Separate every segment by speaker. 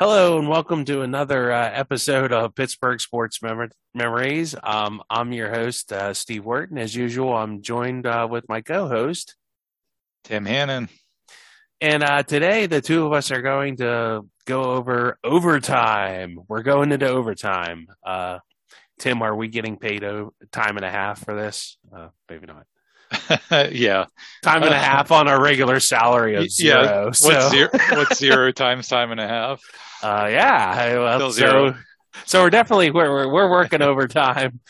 Speaker 1: Hello and welcome to another uh, episode of Pittsburgh Sports Mem- Memories. Um, I'm your host, uh, Steve Wharton. As usual, I'm joined uh, with my co-host,
Speaker 2: Tim Hannon.
Speaker 1: And uh, today, the two of us are going to go over overtime. We're going into overtime. Uh, Tim, are we getting paid o- time and a half for this? Uh, maybe not.
Speaker 2: yeah,
Speaker 1: time and a half on our regular salary of zero.
Speaker 2: Yeah,
Speaker 1: so.
Speaker 2: what's zero? What's zero times time and a half?
Speaker 1: Uh, yeah, well,
Speaker 2: Still zero.
Speaker 1: so so we're definitely we're we're, we're working overtime.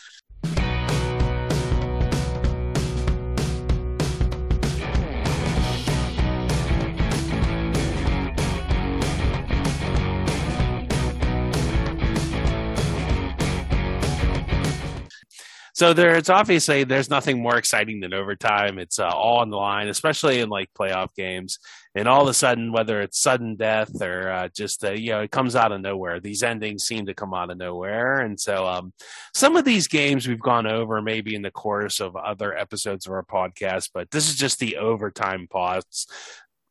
Speaker 1: So there's obviously there's nothing more exciting than overtime. It's uh, all on the line, especially in like playoff games. And all of a sudden, whether it's sudden death or uh, just uh, you know it comes out of nowhere, these endings seem to come out of nowhere. And so um, some of these games we've gone over maybe in the course of other episodes of our podcast, but this is just the overtime pause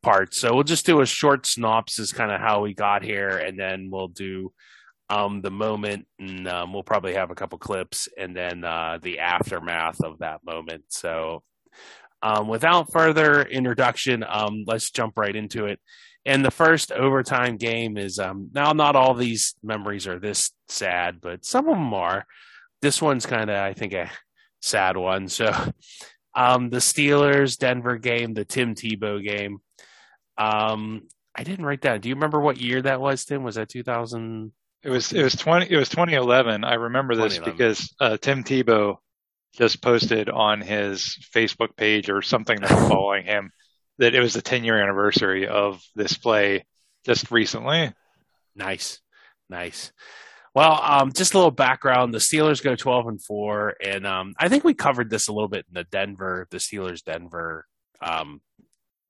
Speaker 1: Part. So we'll just do a short synopsis, kind of how we got here, and then we'll do um, the moment, and um, we'll probably have a couple clips, and then uh, the aftermath of that moment. So, um, without further introduction, um, let's jump right into it. And the first overtime game is um, now not all these memories are this sad, but some of them are. This one's kind of, I think, a sad one. So, um, the Steelers Denver game, the Tim Tebow game. Um, I didn't write down. Do you remember what year that was, Tim? Was that 2000?
Speaker 2: It was it was twenty it was 2011. I remember this because uh, Tim Tebow just posted on his Facebook page or something that I'm following him that it was the 10 year anniversary of this play just recently.
Speaker 1: Nice, nice. Well, um, just a little background: the Steelers go twelve and four, and um, I think we covered this a little bit in the Denver, the Steelers Denver, um,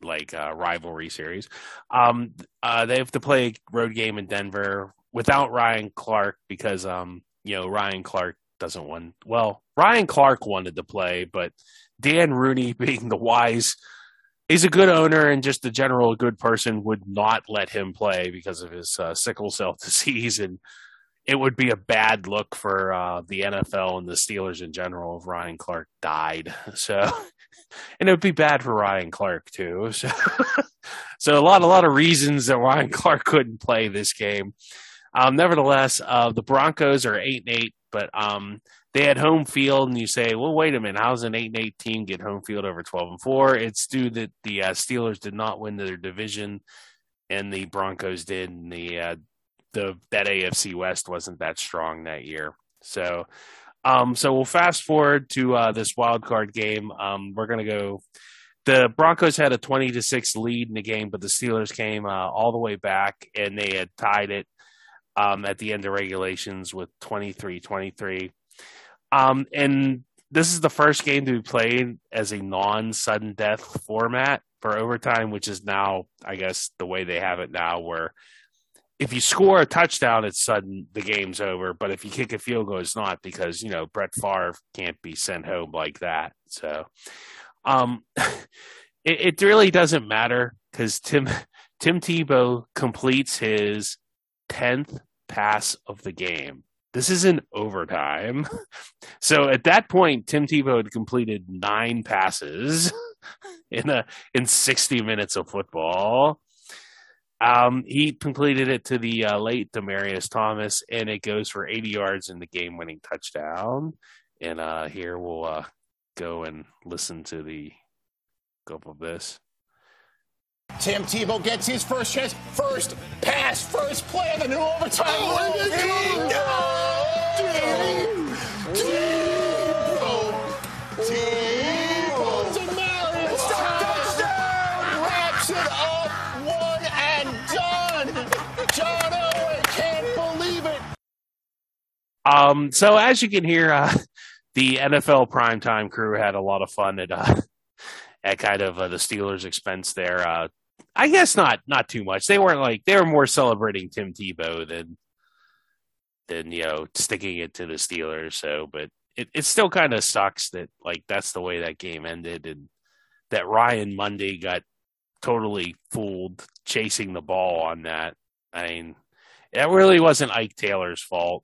Speaker 1: like uh, rivalry series. Um, uh, they have to play a road game in Denver without Ryan Clark because um, you know Ryan Clark doesn't want. Well, Ryan Clark wanted to play, but Dan Rooney, being the wise he's a good owner and just a general good person would not let him play because of his uh, sickle cell disease and it would be a bad look for uh, the NFL and the Steelers in general if Ryan Clark died. So, and it would be bad for Ryan Clark too. So, so a lot, a lot of reasons that Ryan Clark couldn't play this game. Um, nevertheless, uh, the Broncos are eight and eight, but um, they had home field, and you say, well, wait a minute, how's an eight and eight team get home field over twelve and four? It's due that the uh, Steelers did not win their division, and the Broncos did. And the uh, the that AFC West wasn't that strong that year. So, um, so we'll fast forward to uh, this wild card game. Um, we're gonna go. The Broncos had a twenty to six lead in the game, but the Steelers came uh, all the way back, and they had tied it um, at the end of regulations with 23-23. Um, and this is the first game to be played as a non-sudden death format for overtime, which is now, I guess, the way they have it now, where if you score a touchdown, it's sudden, the game's over. But if you kick a field goal, it's not because, you know, Brett Favre can't be sent home like that. So um, it, it really doesn't matter because Tim, Tim Tebow completes his 10th pass of the game. This is in overtime. So at that point, Tim Tebow had completed nine passes in a in 60 minutes of football. Um, he completed it to the uh, late Demaryius Thomas, and it goes for 80 yards in the game-winning touchdown. And uh, here we'll uh, go and listen to the scope of this.
Speaker 3: Tim Tebow gets his first chance. First pass, first play of the new overtime. Tebow, Tebow, Demaryius touchdown, wraps it up, one and done. John Elway can't believe it.
Speaker 1: Um, so as you can hear, uh, the NFL primetime crew had a lot of fun at uh, at kind of uh, the Steelers' expense there. Uh, I guess not not too much. They weren't like they were more celebrating Tim Tebow than than you know sticking it to the Steelers. So, but it it still kind of sucks that like that's the way that game ended and that Ryan Mundy got totally fooled chasing the ball on that. I mean, it really wasn't Ike Taylor's fault.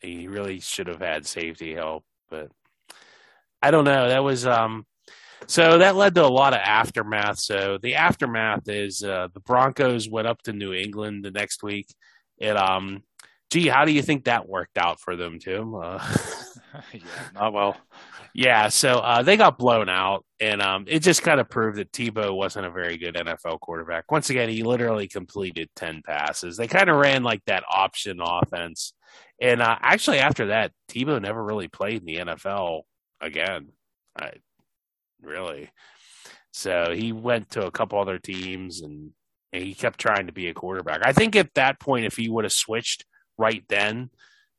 Speaker 1: He really should have had safety help, but I don't know. That was um so that led to a lot of aftermath. So the aftermath is uh, the Broncos went up to New England the next week. It um gee, how do you think that worked out for them, Tim? Uh,
Speaker 2: yeah, not well.
Speaker 1: Yeah, so uh, they got blown out, and um, it just kind of proved that Tebow wasn't a very good NFL quarterback. Once again, he literally completed ten passes. They kind of ran like that option offense, and uh, actually after that, Tebow never really played in the NFL again. I, really. So he went to a couple other teams, and, he kept trying to be a quarterback. I think at that point, if he would have switched right then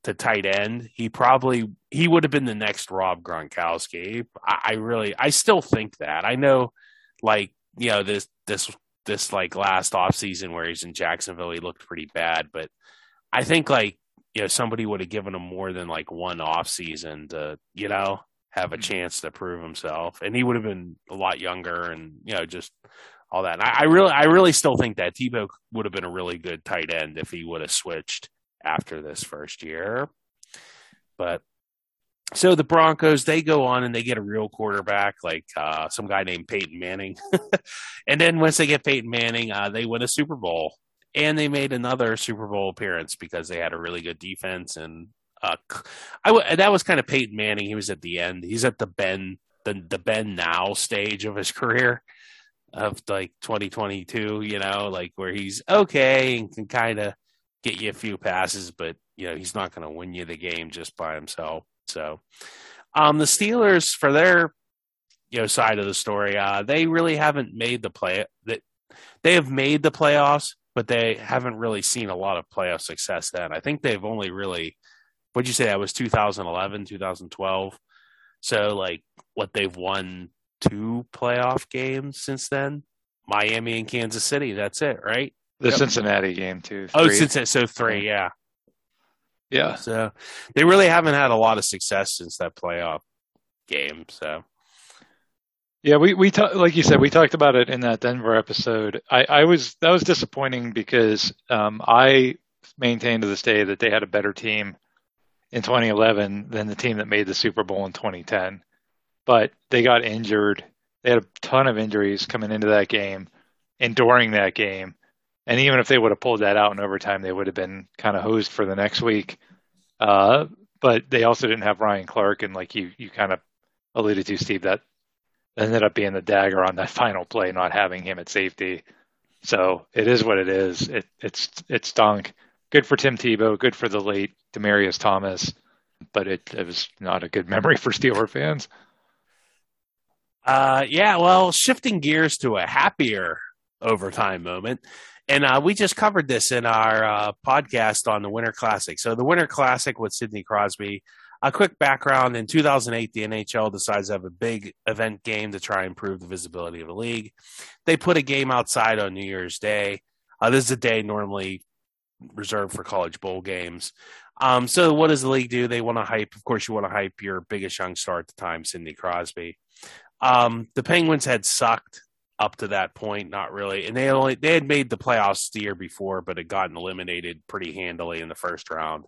Speaker 1: to tight end, he probably he would have been the next Rob Gronkowski. I, I really I still think that. I know like, you know, this this this like last off season where he's in Jacksonville, he looked pretty bad, but I think like, you know, somebody would have given him more than like one off season to, you know, have a chance to prove himself. And he would have been a lot younger and, you know, just all that. I, I really I really still think that Tebow would have been a really good tight end if he would have switched after this first year. But so the Broncos, they go on and they get a real quarterback, like uh, some guy named Peyton Manning. and then once they get Peyton Manning, uh, they win a Super Bowl. And they made another Super Bowl appearance because they had a really good defense. And uh, I w- that was kind of Peyton Manning. He was at the end. He's at the Ben the the Ben now stage of his career of like 2022. You know, like where he's okay and can kind of get you a few passes, but you know he's not going to win you the game just by himself. So, um, the Steelers for their you know side of the story, uh, they really haven't made the play that they have made the playoffs, but they haven't really seen a lot of playoff success. Then I think they've only really, what'd you say that was 2011, 2012. So like what they've won two playoff games since then, Miami and Kansas City. That's it, right?
Speaker 2: The yep. Cincinnati game too.
Speaker 1: Oh, Cincinnati. So three, yeah.
Speaker 2: Yeah.
Speaker 1: So they really haven't had a lot of success since that playoff game. So.
Speaker 2: Yeah, we we talk, like you said, we talked about it in that Denver episode. I, I was that was disappointing because um, I maintain to this day that they had a better team in 2011 than the team that made the Super Bowl in 2010. But they got injured. They had a ton of injuries coming into that game and during that game. And even if they would have pulled that out in overtime, they would have been kind of hosed for the next week. Uh, but they also didn't have Ryan Clark, and like you, you kind of alluded to, Steve, that ended up being the dagger on that final play, not having him at safety. So it is what it is. It it's it stunk. Good for Tim Tebow. Good for the late Demaryius Thomas, but it, it was not a good memory for Steeler fans.
Speaker 1: Uh, yeah. Well, shifting gears to a happier overtime moment. And uh, we just covered this in our uh, podcast on the Winter Classic. So, the Winter Classic with Sidney Crosby. A quick background in 2008, the NHL decides to have a big event game to try and improve the visibility of the league. They put a game outside on New Year's Day. Uh, this is a day normally reserved for college bowl games. Um, so, what does the league do? They want to hype, of course, you want to hype your biggest young star at the time, Sidney Crosby. Um, the Penguins had sucked up to that point, not really. And they only they had made the playoffs the year before, but had gotten eliminated pretty handily in the first round.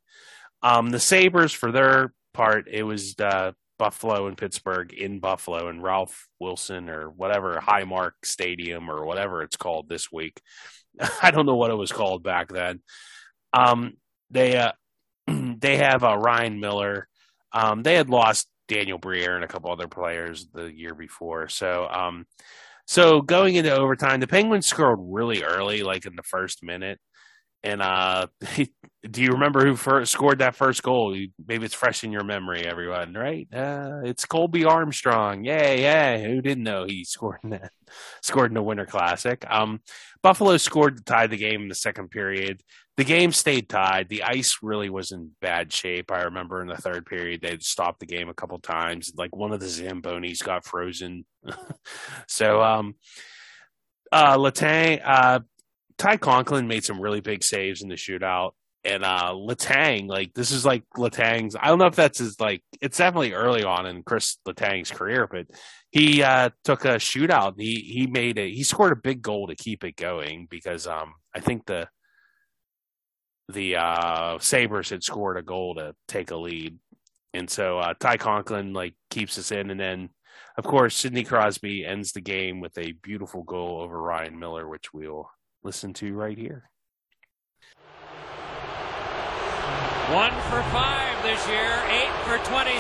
Speaker 1: Um, the Sabres, for their part, it was uh, Buffalo and Pittsburgh in Buffalo and Ralph Wilson or whatever Highmark Stadium or whatever it's called this week. I don't know what it was called back then. Um, they uh, they have uh, Ryan Miller. Um, they had lost Daniel Briere and a couple other players the year before, so um, so going into overtime, the Penguins scored really early, like in the first minute. And uh, do you remember who first scored that first goal? Maybe it's fresh in your memory, everyone, right? Uh, it's Colby Armstrong. Yay, yay! Who didn't know he scored in that? Scored in the Winter Classic. Um, Buffalo scored to tie the game in the second period the game stayed tied. The ice really was in bad shape. I remember in the third period they'd stopped the game a couple times. Like one of the Zambonis got frozen. so um uh Letang uh Ty Conklin made some really big saves in the shootout. And uh Letang, like this is like Letang's I don't know if that's his like it's definitely early on in Kris Letang's career, but he uh took a shootout. He he made a he scored a big goal to keep it going because um I think the the uh, Sabres had scored a goal to take a lead. And so uh, Ty Conklin like keeps us in, and then of course Sidney Crosby ends the game with a beautiful goal over Ryan Miller, which we'll listen to right here.
Speaker 4: One for five this year, eight for 26.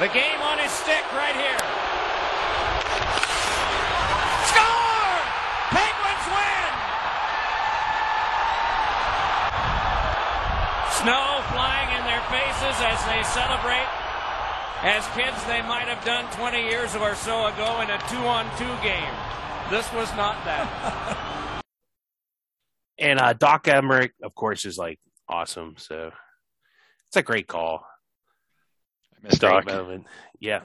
Speaker 4: The game on his stick right here. Score! Penguins win! Snow flying in their faces as they celebrate. As kids, they might have done 20 years or so ago in a two on two game. This was not that.
Speaker 1: and uh, Doc Emrick, of course, is like awesome. So it's a great call.
Speaker 2: I miss
Speaker 1: Great
Speaker 2: Doc.
Speaker 1: moment. Yeah.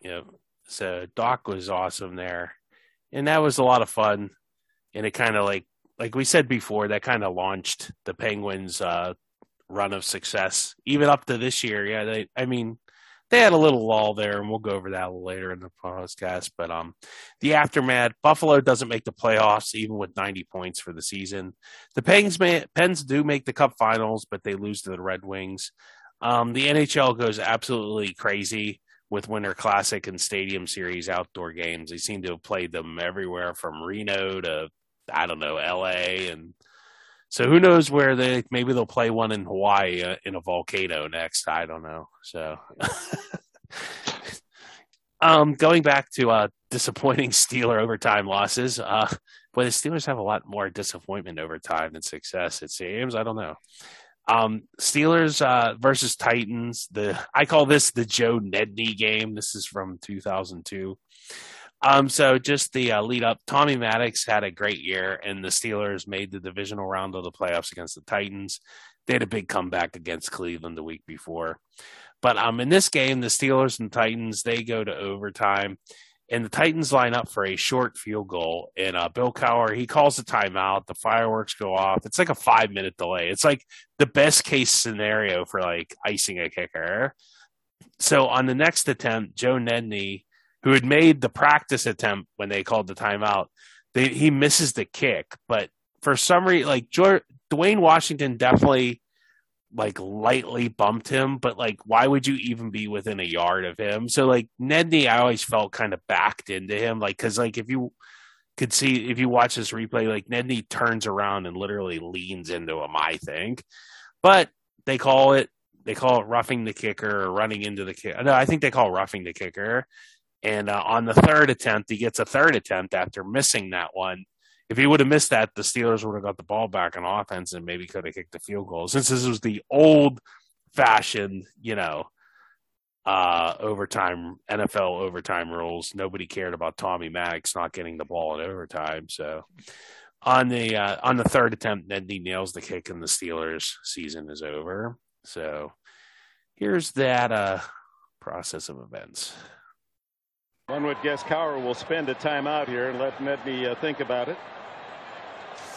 Speaker 1: Yeah. So Doc was awesome there. And that was a lot of fun. And it kind of like like we said before, that kind of launched the Penguins uh run of success. Even up to this year. Yeah, they I mean they had a little lull there, and we'll go over that later in the podcast. But um, the aftermath: Buffalo doesn't make the playoffs, even with 90 points for the season. The Pens, may, Pens do make the Cup Finals, but they lose to the Red Wings. Um, the NHL goes absolutely crazy with Winter Classic and Stadium Series outdoor games. They seem to have played them everywhere from Reno to I don't know LA, and so who knows where they maybe they'll play one in Hawaii uh, in a volcano next. I don't know. So. Um, going back to uh, disappointing Steeler overtime losses, uh, boy, the Steelers have a lot more disappointment overtime than success. It seems. I don't know. Um, Steelers uh, versus Titans. The I call this the Joe Nedney game. This is from 2002. Um, so just the uh, lead up, Tommy Maddox had a great year, and the Steelers made the divisional round of the playoffs against the Titans. They had a big comeback against Cleveland the week before. But um, in this game, the Steelers and Titans they go to overtime, and the Titans line up for a short field goal. And uh, Bill Cowher he calls the timeout. The fireworks go off. It's like a five minute delay. It's like the best case scenario for like icing a kicker. So on the next attempt, Joe Nedney, who had made the practice attempt when they called the timeout, they, he misses the kick. But for some reason, like George, Dewayne Washington definitely like lightly bumped him, but like why would you even be within a yard of him? So like Nedney, I always felt kind of backed into him, like because like if you could see if you watch this replay, like Nedney turns around and literally leans into him. I think, but they call it they call it roughing the kicker or running into the kicker. No, I think they call roughing the kicker. And uh, on the third attempt, he gets a third attempt after missing that one if he would have missed that, the Steelers would have got the ball back on offense and maybe could have kicked the field goal. Since this was the old fashioned, you know, uh, overtime NFL overtime rules, nobody cared about Tommy Maddox not getting the ball in overtime. So on the uh, on the third attempt, Nedney nails the kick, and the Steelers' season is over. So here's that uh, process of events.
Speaker 5: One would guess Cowher will spend a timeout here and let Nedney uh, think about it.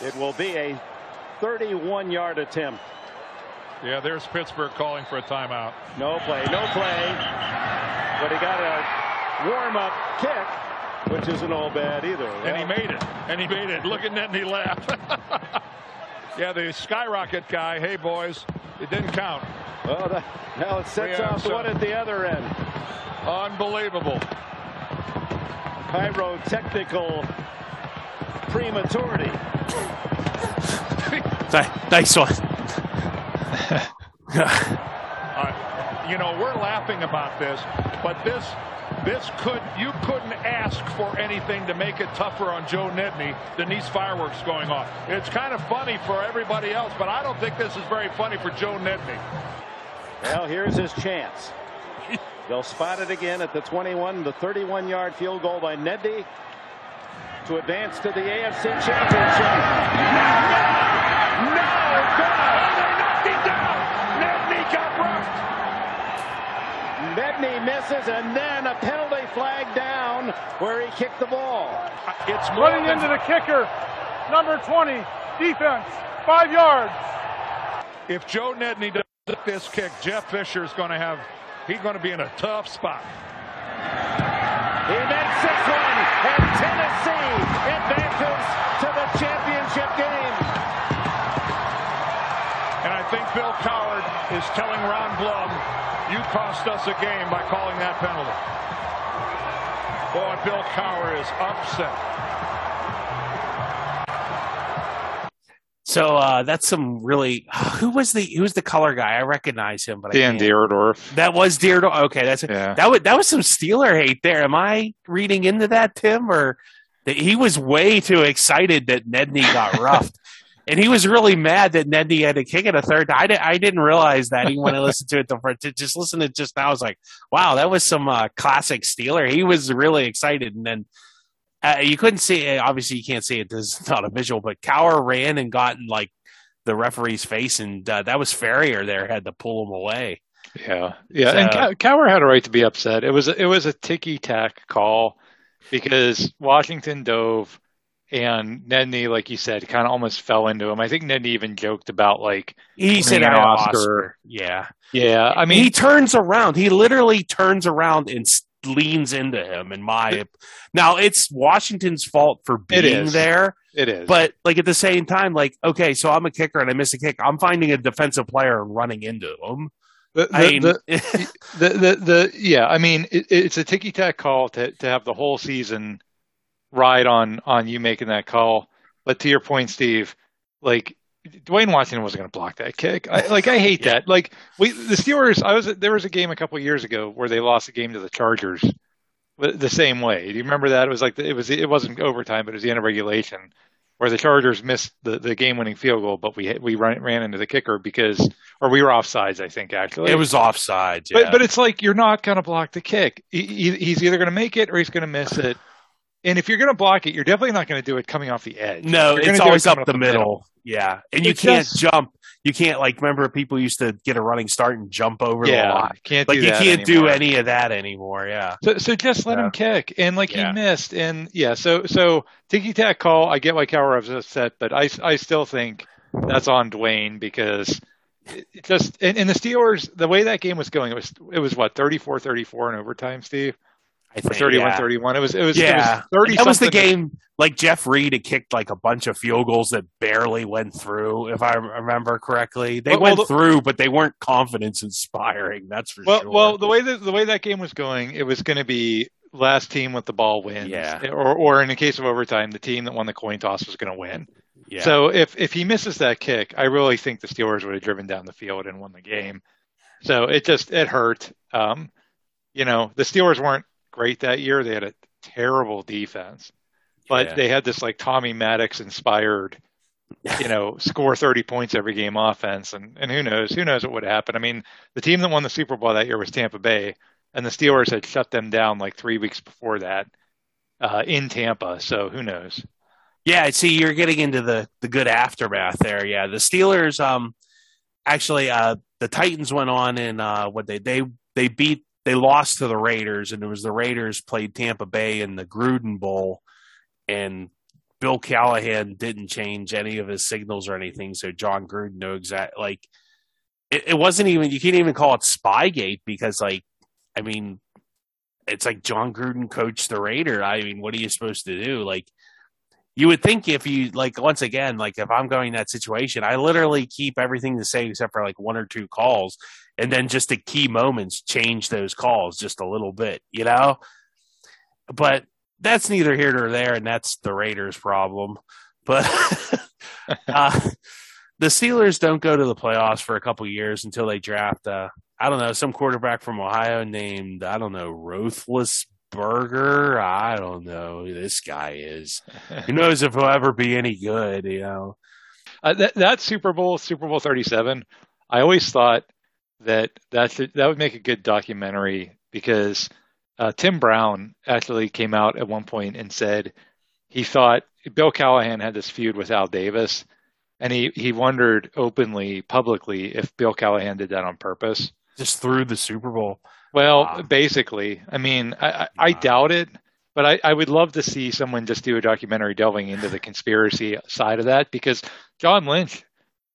Speaker 5: It will be a 31 yard attempt.
Speaker 6: Yeah, there's Pittsburgh calling for a timeout.
Speaker 5: No play, no play. But he got a warm up kick, which isn't all bad either.
Speaker 6: And he made it. And he made it. Look at Nedney laugh. yeah, the skyrocket guy. Hey, boys, it didn't count.
Speaker 5: Well, that, now it sets off one at the other end.
Speaker 6: Unbelievable.
Speaker 5: Pyrotechnical prematurity.
Speaker 1: Ni- Nice one.
Speaker 6: Uh, you know, we're laughing about this, but this this could you couldn't ask for anything to make it tougher on Joe Nedney than these fireworks going off. It's kind of funny for everybody else, but I don't think this is very funny for Joe Nedney.
Speaker 5: Well, here's his chance. They'll spot it again at the 21, the 31 yard field goal by Nedney to advance to the AFC Championship.
Speaker 6: No, God! They knocked him down. Nedney got roughed.
Speaker 5: Nedney misses and then a penalty flag down where he kicked the ball.
Speaker 6: It's more
Speaker 7: Running into the kicker, number 20, defense, five yards.
Speaker 6: If Joe Nedney does this kick, Jeff Fisher is going to have. He's going to be in a tough spot.
Speaker 5: He makes this one, and Tennessee advances to the championship game.
Speaker 6: And I think Bill Cowher is telling Ron Blum, you cost us a game by calling that penalty. Boy, Bill Cowher is upset.
Speaker 1: So uh, that's some really. Who was the who was the color guy? I recognize him, but
Speaker 2: Dan. Dierdorf.
Speaker 1: That was Dierdorf. Okay, that's
Speaker 2: Yeah.
Speaker 1: that was that was some Steeler hate there. Am I reading into that, Tim? Or that he was way too excited that Nedney got roughed, and he was really mad that Nedney had to kick it a third. I, di- I didn't realize that even when I listened to it the first. To just listen to it just now, I was like, wow, that was some uh, classic Steeler. He was really excited, and then. Uh, you couldn't see it. Obviously, you can't see it. This is not a visual, but Cowher ran and got in like the referee's face, and uh, that was Ferrier there had to pull him away.
Speaker 2: Yeah, yeah, and
Speaker 1: So-
Speaker 2: Cow- Cowher had a right to be upset. It was a, it was a ticky tack call because Washington dove and Nedney, like you said, kind of almost fell into him. I think Nedney even joked about like,
Speaker 1: He said,
Speaker 2: an
Speaker 1: Oscar.
Speaker 2: Oscar.
Speaker 1: Yeah.
Speaker 2: yeah, I mean,
Speaker 1: he turns around. He literally turns around and leans into him. In my now, it's Washington's fault for
Speaker 2: It
Speaker 1: being
Speaker 2: is.
Speaker 1: there,
Speaker 2: it is,
Speaker 1: but like at the same time, like okay, so I'm a kicker and I miss a kick. I'm finding a defensive player and running into him.
Speaker 2: the, the,
Speaker 1: I mean,
Speaker 2: the, the, the, the yeah, I mean, it, it's a ticky tack call to to have the whole season ride on on you making that call. But to your point, Steve, like Dewayne Washington wasn't going to block that kick. I, like I hate that. Like we the Steelers, I was there was a game a couple of years ago where they lost a game to the Chargers the same way. Do you remember that? It was like the, it was it wasn't overtime, but it was the end of regulation where the Chargers missed the, the game winning field goal, but we we ran, ran into the kicker because or we were offsides, I think actually.
Speaker 1: it was offside. Yeah.
Speaker 2: But but it's like you're not going to block the kick. He, he- he's either going to make it or he's going to miss it. And if you're going to block it, you're definitely not going to do it coming off the edge.
Speaker 1: no, it's
Speaker 2: do it
Speaker 1: always up
Speaker 2: coming
Speaker 1: the
Speaker 2: off
Speaker 1: middle. Yeah, and you
Speaker 2: It's
Speaker 1: can't
Speaker 2: just-
Speaker 1: jump. You can't like remember people used to get a running start and jump over the
Speaker 2: Yeah,
Speaker 1: line.
Speaker 2: can't
Speaker 1: Like you can't do any of that anymore. Yeah.
Speaker 2: So so just let
Speaker 1: Yeah.
Speaker 2: him kick, and like
Speaker 1: Yeah.
Speaker 2: he missed, and yeah. So so ticky tack call. I get why was upset, but I I still think that's on Dewayne because it it just and, and the Steelers the way that game was going it was it was what 34-34 in overtime, Steve.
Speaker 1: I think
Speaker 2: 31
Speaker 1: yeah.
Speaker 2: 31. It was it was
Speaker 1: Yeah.
Speaker 2: it was 30
Speaker 1: that was the game. Like Jeff Reed had kicked like a bunch of field goals that barely went through, if I remember correctly. They
Speaker 2: Well, well,
Speaker 1: went
Speaker 2: the-
Speaker 1: through, but they weren't confidence inspiring. That's for
Speaker 2: Well,
Speaker 1: sure.
Speaker 2: well, the way that the way that game was going, it was going to be last team with the ball wins.
Speaker 1: Yeah.
Speaker 2: Or or in the case of overtime, the team that won the coin toss was going to win.
Speaker 1: yeah.
Speaker 2: So if if he misses that kick, I really think the Steelers would have driven down the field and won the game. So it just it hurt. Um, you know, the Steelers weren't great that year. They had a terrible defense, but
Speaker 1: Yeah.
Speaker 2: they had this like Tommy Maddox inspired, you know, score 30 points every game offense. And, and who knows, who knows what would happen. I mean, the team that won the Super Bowl that year was Tampa Bay and the Steelers had shut them down like three weeks before that, uh, in Tampa. So who knows?
Speaker 1: Yeah, see, you're getting into the the good aftermath there. Yeah, the Steelers, um, actually, uh, the Titans went on and uh, what they they they beat they lost to the Raiders, and it was the Raiders played Tampa Bay in the Gruden Bowl, and Bill Callahan didn't change any of his signals or anything, so Jon Gruden knew exact like it, it wasn't even you can't even call it Spygate because like I mean it's like Jon Gruden coached the Raider. I mean, what are you supposed to do? Like you would think if you like once again like if i'm going that situation i literally keep everything the same except for like one or two calls and then just the key moments change those calls just a little bit you know but that's neither here nor there and that's the raiders problem but uh, the steelers don't go to the playoffs for a couple years until they draft uh, i don't know some quarterback from ohio named i don't know rothless Burger, I don't know who this guy is. Who knows if he'll ever be any good, you know?
Speaker 2: Uh, that that Super Bowl, Super Bowl thirty seven, I always thought that that should, that would make a good documentary because uh, Tim Brown actually came out at one point and said he thought Bill Callahan had this feud with Al Davis, and he he wondered openly, publicly, if Bill Callahan did that on purpose.
Speaker 1: Just through the Super Bowl.
Speaker 2: Well,
Speaker 1: Wow.
Speaker 2: basically, I mean, I, I, I doubt it, but I, I would love to see someone just do a documentary delving into the conspiracy side of that because John Lynch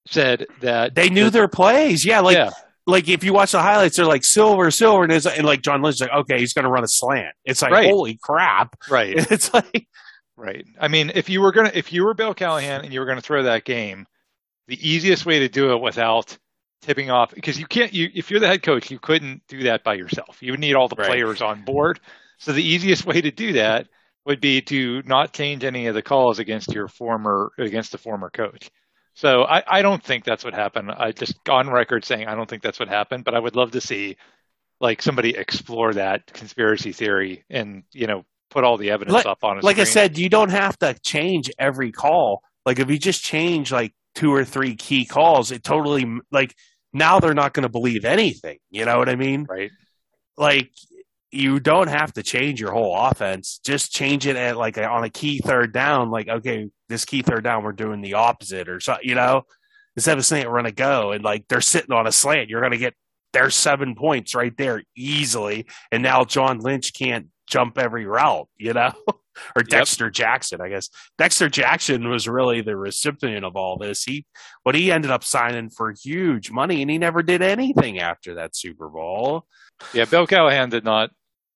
Speaker 2: said that
Speaker 1: They knew
Speaker 2: that-
Speaker 1: their plays. Yeah, like
Speaker 2: yeah,
Speaker 1: like if you watch the highlights, they're like silver, silver, and, it's, and like John Lynch's like, okay, he's going to run a slant. It's like,
Speaker 2: Right.
Speaker 1: holy crap!
Speaker 2: right,
Speaker 1: It's like,
Speaker 2: right. I mean, if you were gonna, if you were Bill Callahan and you were gonna throw that game, the easiest way to do it without tipping off because you can't you if you're the head coach you couldn't do that by yourself you would need all the
Speaker 1: Right.
Speaker 2: players on board so the easiest way to do that would be to not change any of the calls against your former against the former coach so I, I don't think that's what happened i just on record saying i don't think that's what happened but i would love to see like somebody explore that conspiracy theory and you know put all the evidence
Speaker 1: Like-
Speaker 2: up on a
Speaker 1: like I said, you don't have to change every call. Like if you just change like two or three key calls, it totally like now they're not going to believe anything. You know what I mean?
Speaker 2: right
Speaker 1: Like you don't have to change your whole offense. Just change it at like on a key third down. Like okay, this key third down, we're doing the opposite or something. You know, instead of saying run a go and like they're sitting on a slant, you're going to get their seven points right there easily. And now John Lynch can't jump every route. You know. or Dexter Jackson, I guess. Dexter Jackson was really the recipient of all this. He what he ended up signing for huge money and he never did anything after that Super Bowl.
Speaker 2: Yeah, Bill Callahan did not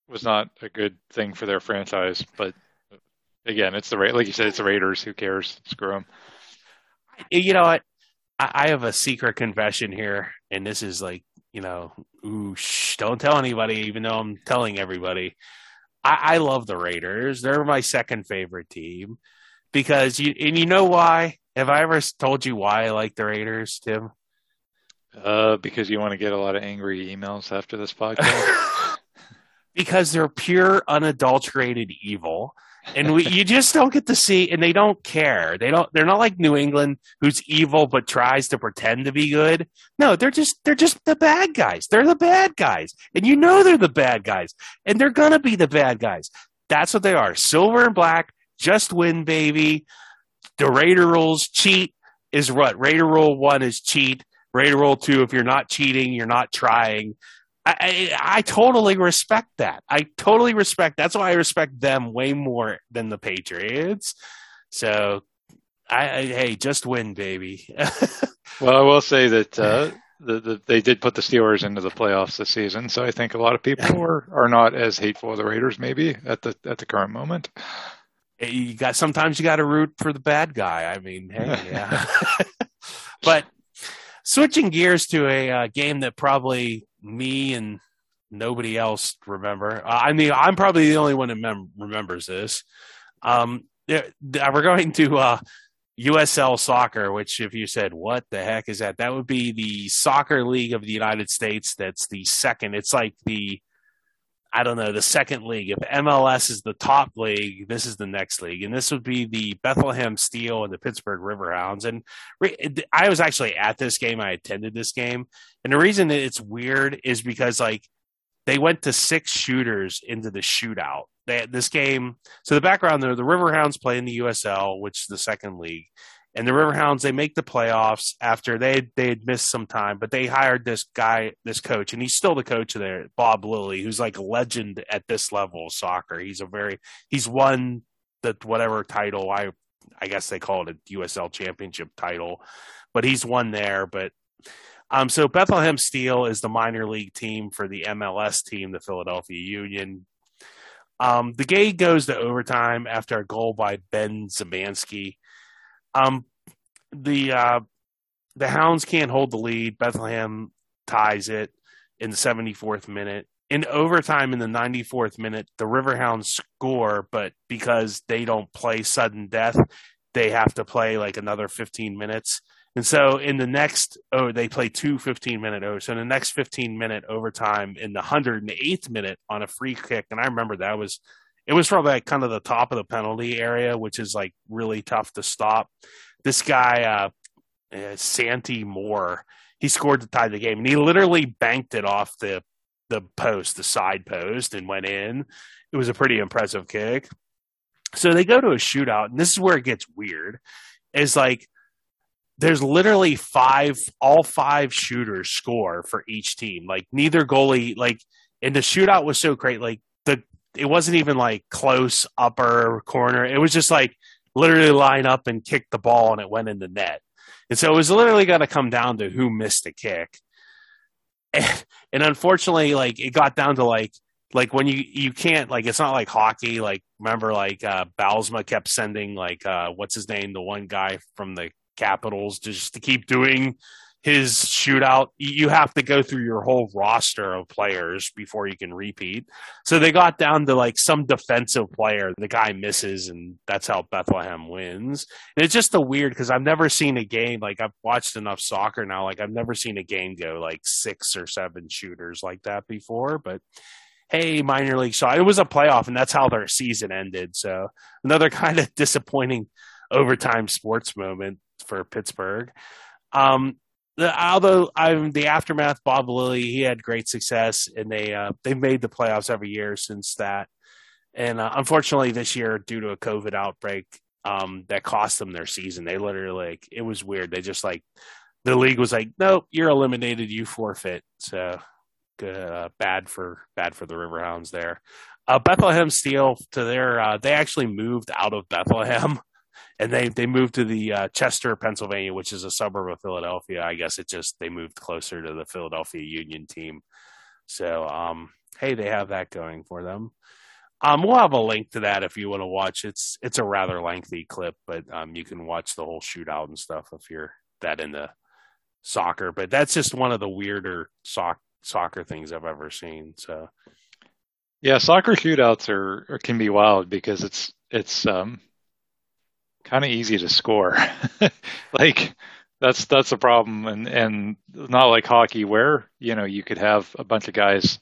Speaker 2: was not a good thing for their franchise, but again, it's the Ra- like you said, it's the Raiders. Who cares? Screw them.
Speaker 1: You know what? I, I have a secret confession here, and this is like, you know, ooh, shh, don't tell anybody, even though I'm telling everybody. I, I love the Raiders. They're my second favorite team because you and you know why? Have I ever told you why I like the Raiders, Tim?
Speaker 2: Uh, because you want to get a lot of angry emails after this podcast.
Speaker 1: because they're pure unadulterated evil. And we, you just don't get to see and they don't care. They don't they're not like new england who's evil but tries to pretend to be good. No they're just they're just the bad guys. They're the bad guys. And you know they're the bad guys. And they're gonna be the bad guys. That's what they are. Silver and black just win baby. The raider rules cheat is what? Raider rule one is cheat. Raider rule two if you're not cheating you're not trying I, I, totally respect that. I totally respect. That's why I respect them way more than the Patriots. So, I, I hey, just win, baby.
Speaker 2: well, I will say that uh, the, the, they did put the Steelers into the playoffs this season, so I think a lot of people are, are not as hateful of the Raiders maybe at the at the current moment.
Speaker 1: you got sometimes you got to root for the bad guy. I mean, hey, yeah. but switching gears to a uh, game that probably me and nobody else remember. Uh, I mean, I'm probably the only one that mem- remembers this. Um, there- we're going to uh, USL Soccer, which, if you said, "What the heck is that?" That would be the soccer league of the United States. That's the second. It's like the I don't know, the second league. If MLS is the top league, this is the next league. And this would be the Bethlehem Steel and the Pittsburgh Riverhounds. And re- I was actually at this game. I attended this game. And the reason that it's weird is because, like, they went to six shooters into the shootout. They, this game, so the background there, the Riverhounds play in the USL, which is the second league. And the Riverhounds, they make the playoffs after they they had missed some time, but they hired this guy, this coach, and he's still the coach there, Bob Lilley, who's like a legend at this level of soccer. He's a very he's won the whatever title I I guess they call it a USL championship title, but he's won there. But um, so Bethlehem Steel is the minor league team for the MLS team, the Philadelphia Union. Um, the game goes to overtime after a goal by Ben Zemanski. Um, the uh, the Hounds can't hold the lead. Bethlehem ties it in the 74th minute. In overtime, in the 94th minute, the Riverhounds score, but because they don't play sudden death, they have to play like another 15 minutes. And so in the next, oh, they play two 15 minute overs. So in the next 15 minute overtime in the 108th minute on a free kick. And I remember that was, it was from like kind of the top of the penalty area, which is like really tough to stop. This guy, uh, uh, Santi Moar, he scored to tie the game and he literally banked it off the, the post, the side post and went in. It was a pretty impressive kick. So they go to a shootout and this is where it gets weird is like, there's literally five, all five shooters score for each team. Like neither goalie, like, and the shootout was so great. Like it wasn't even like close upper corner. It was just like literally line up and kick the ball and it went in the net. And so it was literally going to come down to who missed the kick. And, and unfortunately, like it got down to like, like when you, you can't, like, it's not like hockey. Like, remember, like, uh, Bylsma kept sending, like, uh, what's his name? The one guy from the Capitals just to keep doing his shootout, you have to go through your whole roster of players before you can repeat. So they got down to like some defensive player. The guy misses, and that's how Bethlehem wins. And it's just a weird because I've never seen a game like I've watched enough soccer now. Like I've never seen a game go like six or seven shooters like that before. But hey, minor league so it was a playoff, and that's how their season ended. So another kind of disappointing overtime sports moment for Pittsburgh. Um, the, although I'm the aftermath, Bob Lilley, he had great success, and they uh, they've made the playoffs every year since that. And uh, unfortunately, this year, due to a COVID outbreak, um, that cost them their season. They literally like it was weird. They just like the league was like, nope, you're eliminated, you forfeit. So uh, bad for bad for the Riverhounds there. Uh, Bethlehem Steel to their uh, they actually moved out of Bethlehem and they they moved to the uh, Chester, Pennsylvania, which is a suburb of Philadelphia. I guess it just they moved closer to the Philadelphia Union team. So um, hey, they have that going for them. Um, we'll have a link to that if you want to watch. It's it's a rather lengthy clip, but um, you can watch the whole shootout and stuff if you're that into soccer. But that's just one of the weirder soc- soccer things I've ever seen. So
Speaker 2: yeah, soccer shootouts are, are can be wild because it's it's um kind of easy to score. like that's that's a problem, and and not like hockey where you know you could have a bunch of guys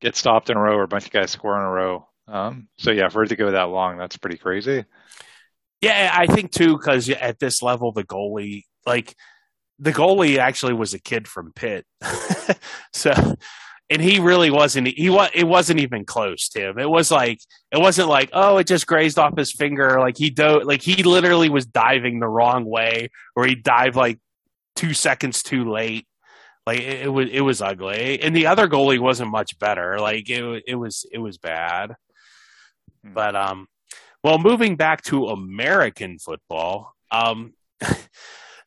Speaker 2: get stopped in a row or a bunch of guys score in a row. Um, so yeah, for it to go that long, that's pretty crazy.
Speaker 1: Yeah, I think too because at this level, the goalie like the goalie actually was a kid from Pitt, so and he really wasn't he was it wasn't even close to him. It was like it wasn't like oh it just grazed off his finger. Like he do like he literally was diving the wrong way or he dived like two seconds too late. Like it, it was it was ugly. And the other goalie wasn't much better. Like it, it was it was bad. Hmm. but um well moving back to american football um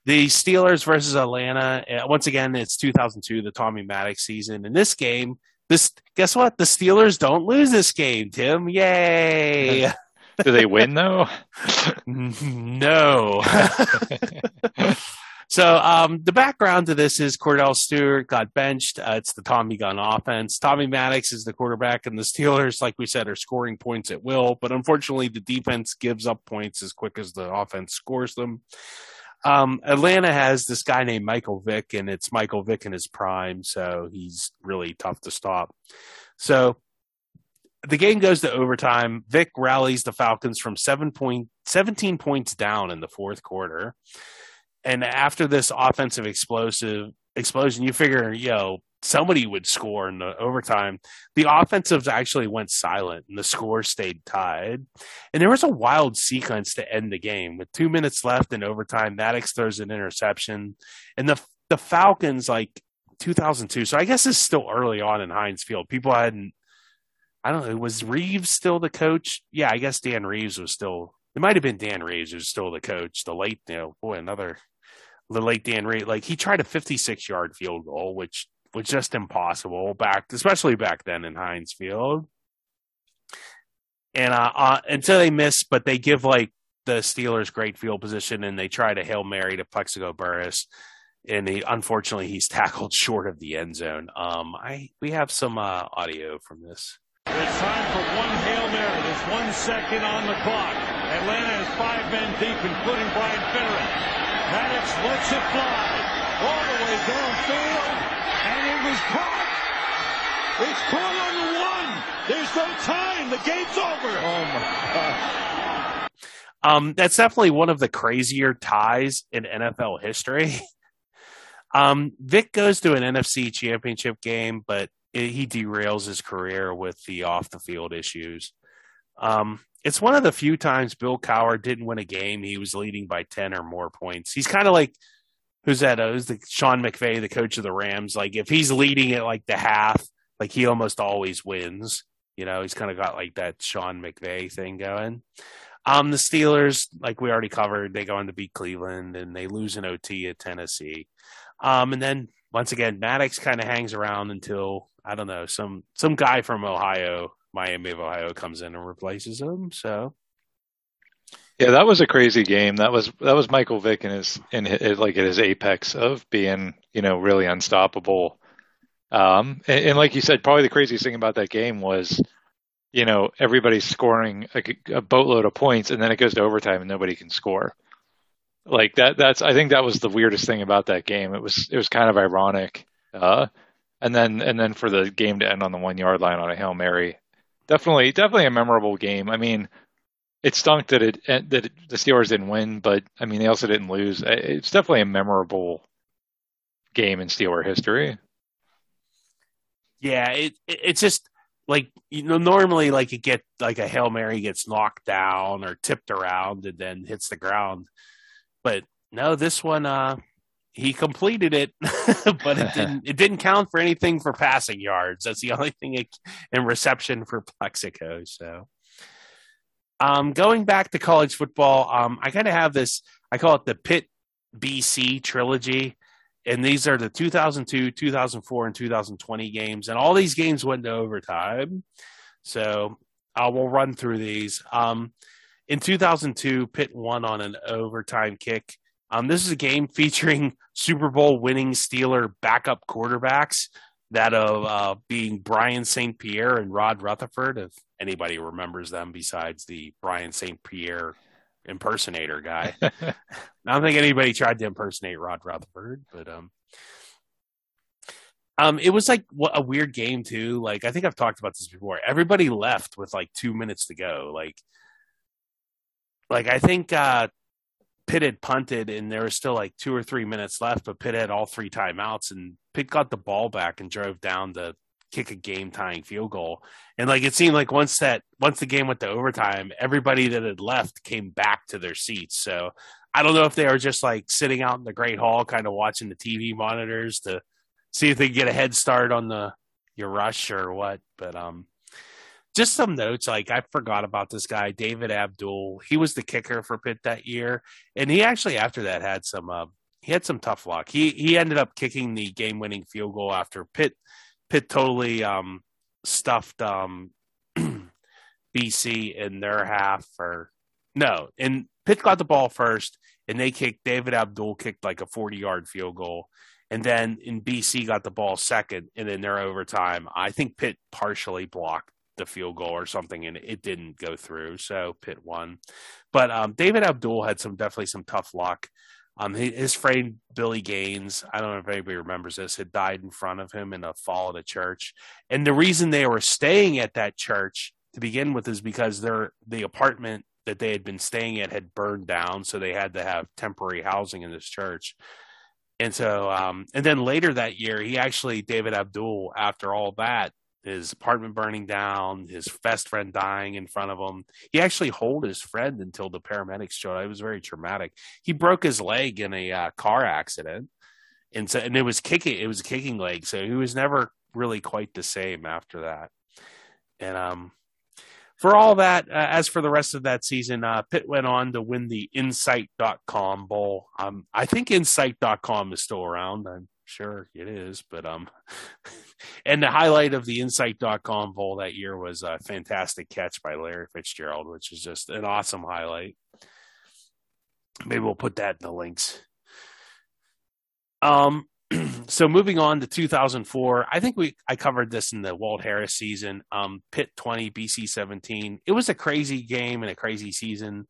Speaker 1: the Steelers versus Atlanta. Uh, once again, it's 2002, the Tommy Maddox season. In this game, this guess what? The Steelers don't lose this game. Tim, yay!
Speaker 2: Do they win though?
Speaker 1: no. so um, the background to this is Kordell Stewart got benched. Uh, it's the Tommy gun offense. Tommy Maddox is the quarterback, and the Steelers, like we said, are scoring points at will. But unfortunately, the defense gives up points as quick as the offense scores them. Um, Atlanta has this guy named Michael Vick, and it's Michael Vick in his prime, so he's really tough to stop. So the game goes to overtime. Vick rallies the Falcons from seven point, 17 points down in the fourth quarter. And after this offensive explosive explosion, you figure, yo, somebody would score in the overtime. The offensives actually went silent and the score stayed tied. And there was a wild sequence to end the game with two minutes left in overtime. Maddox throws an interception, and the the Falcons like 2002. So I guess it's still early on in Heinz Field. People hadn't. I don't know. Was Reeves still the coach? Yeah, I guess Dan Reeves was still. It might have been Dan Reeves who's still the coach. The late, you know, boy, another the late Dan Reeves. Like he tried a 56 yard field goal, which was just impossible back, especially back then in Heinz Field. And uh, uh, until they miss, but they give like the Steelers great field position, and they try to hail mary to Plaxico Burress, and he unfortunately he's tackled short of the end zone. Um, I we have some uh, audio from this.
Speaker 8: It's time for one hail mary. There's one second on the clock. Atlanta is five men deep, including Brian Finneran. Maddox lets it fly all the way downfield and it was caught. It's caught on the one. There's no time. The game's over.
Speaker 1: Oh my god. Um, that's definitely one of the crazier ties in NFL history. um, Vick goes to an NFC championship game, but it, he derails his career with the off the field issues. Um, it's one of the few times Bill Cowher didn't win a game. He was leading by 10 or more points. He's kind of like who's that? Uh, who's the Sean McVay, the coach of the Rams? Like if he's leading it like the half, like he almost always wins. You know, he's kind of got like that Sean McVay thing going. Um, the Steelers, like we already covered, they go on to beat Cleveland and they lose an OT at Tennessee. Um, and then once again, Maddox kind of hangs around until I don't know some some guy from Ohio, Miami of Ohio, comes in and replaces him. So
Speaker 2: Yeah, that was a crazy game. That was that was Michael Vick in his in his, like at his apex of being you know really unstoppable. Um, and, and like you said, probably the craziest thing about that game was, you know, everybody's scoring a, a boatload of points, and then it goes to overtime and nobody can score. Like that. That's I think that was the weirdest thing about that game. It was it was kind of ironic. Uh, and then and then for the game to end on the one yard line on a hail mary, definitely definitely a memorable game. I mean it stunk that it that the Steelers didn't win, but I mean they also didn't lose. It's definitely a memorable game in Steeler history.
Speaker 1: Yeah, it, it it's just like you know normally like you get like a hail mary gets knocked down or tipped around and then hits the ground, but no, this one uh he completed it, but it didn't it didn't count for anything for passing yards. That's the only thing it, in reception for Plaxico. So um, going back to college football, um, I kind of have this. I call it the Pitt BC trilogy, and these are the 2002, 2004, and 2020 games, and all these games went to overtime. So I will run through these. Um, in 2002, Pitt won on an overtime kick. Um, this is a game featuring Super Bowl winning Steeler backup quarterbacks that of uh, being Brian St. Pierre and Rod Rutherford, if anybody remembers them besides the Brian St. Pierre impersonator guy. I don't think anybody tried to impersonate Rod Rutherford, but um, um, it was like a weird game too. Like I think I've talked about this before. Everybody left with like two minutes to go. Like, like I think uh, Pitt had punted and there was still like two or three minutes left, but Pitt had all three timeouts and Pitt got the ball back and drove down to kick a game tying field goal. And like it seemed like once that once the game went to overtime, everybody that had left came back to their seats. So I don't know if they were just like sitting out in the great hall kind of watching the TV monitors to see if they could get a head start on the your rush or what. But um just some notes like i forgot about this guy david abdul he was the kicker for pitt that year and he actually after that had some uh, he had some tough luck he he ended up kicking the game winning field goal after pitt pitt totally um stuffed um bc in their half or no and pitt got the ball first and they kicked david abdul kicked like a 40 yard field goal and then in BC got the ball second, and in their overtime, I think Pitt partially blocked the field goal or something, and it didn't go through. So Pitt won. But um, David Abdul had some definitely some tough luck. Um, his friend Billy Gaines, I don't know if anybody remembers this, had died in front of him in a fall at a church. And the reason they were staying at that church to begin with is because their the apartment that they had been staying at had burned down, so they had to have temporary housing in this church. And so, um, and then later that year, he actually David Abdul, after all that, his apartment burning down, his best friend dying in front of him. He actually hold his friend until the paramedics showed. Up. It was very traumatic. He broke his leg in a uh, car accident, and so and it was kicking. It was a kicking leg, so he was never really quite the same after that. And um, for all that, uh, as for the rest of that season, uh, Pitt went on to win the Insight.com Bowl. Um, I think Insight.com is still around. I'm sure it is, but um, and the highlight of the Insight.com Bowl that year was a fantastic catch by Larry Fitzgerald, which is just an awesome highlight. Maybe we'll put that in the links. Um, so moving on to 2004, I think we I covered this in the Walt Harris season. Um, Pitt 20, BC 17. It was a crazy game and a crazy season.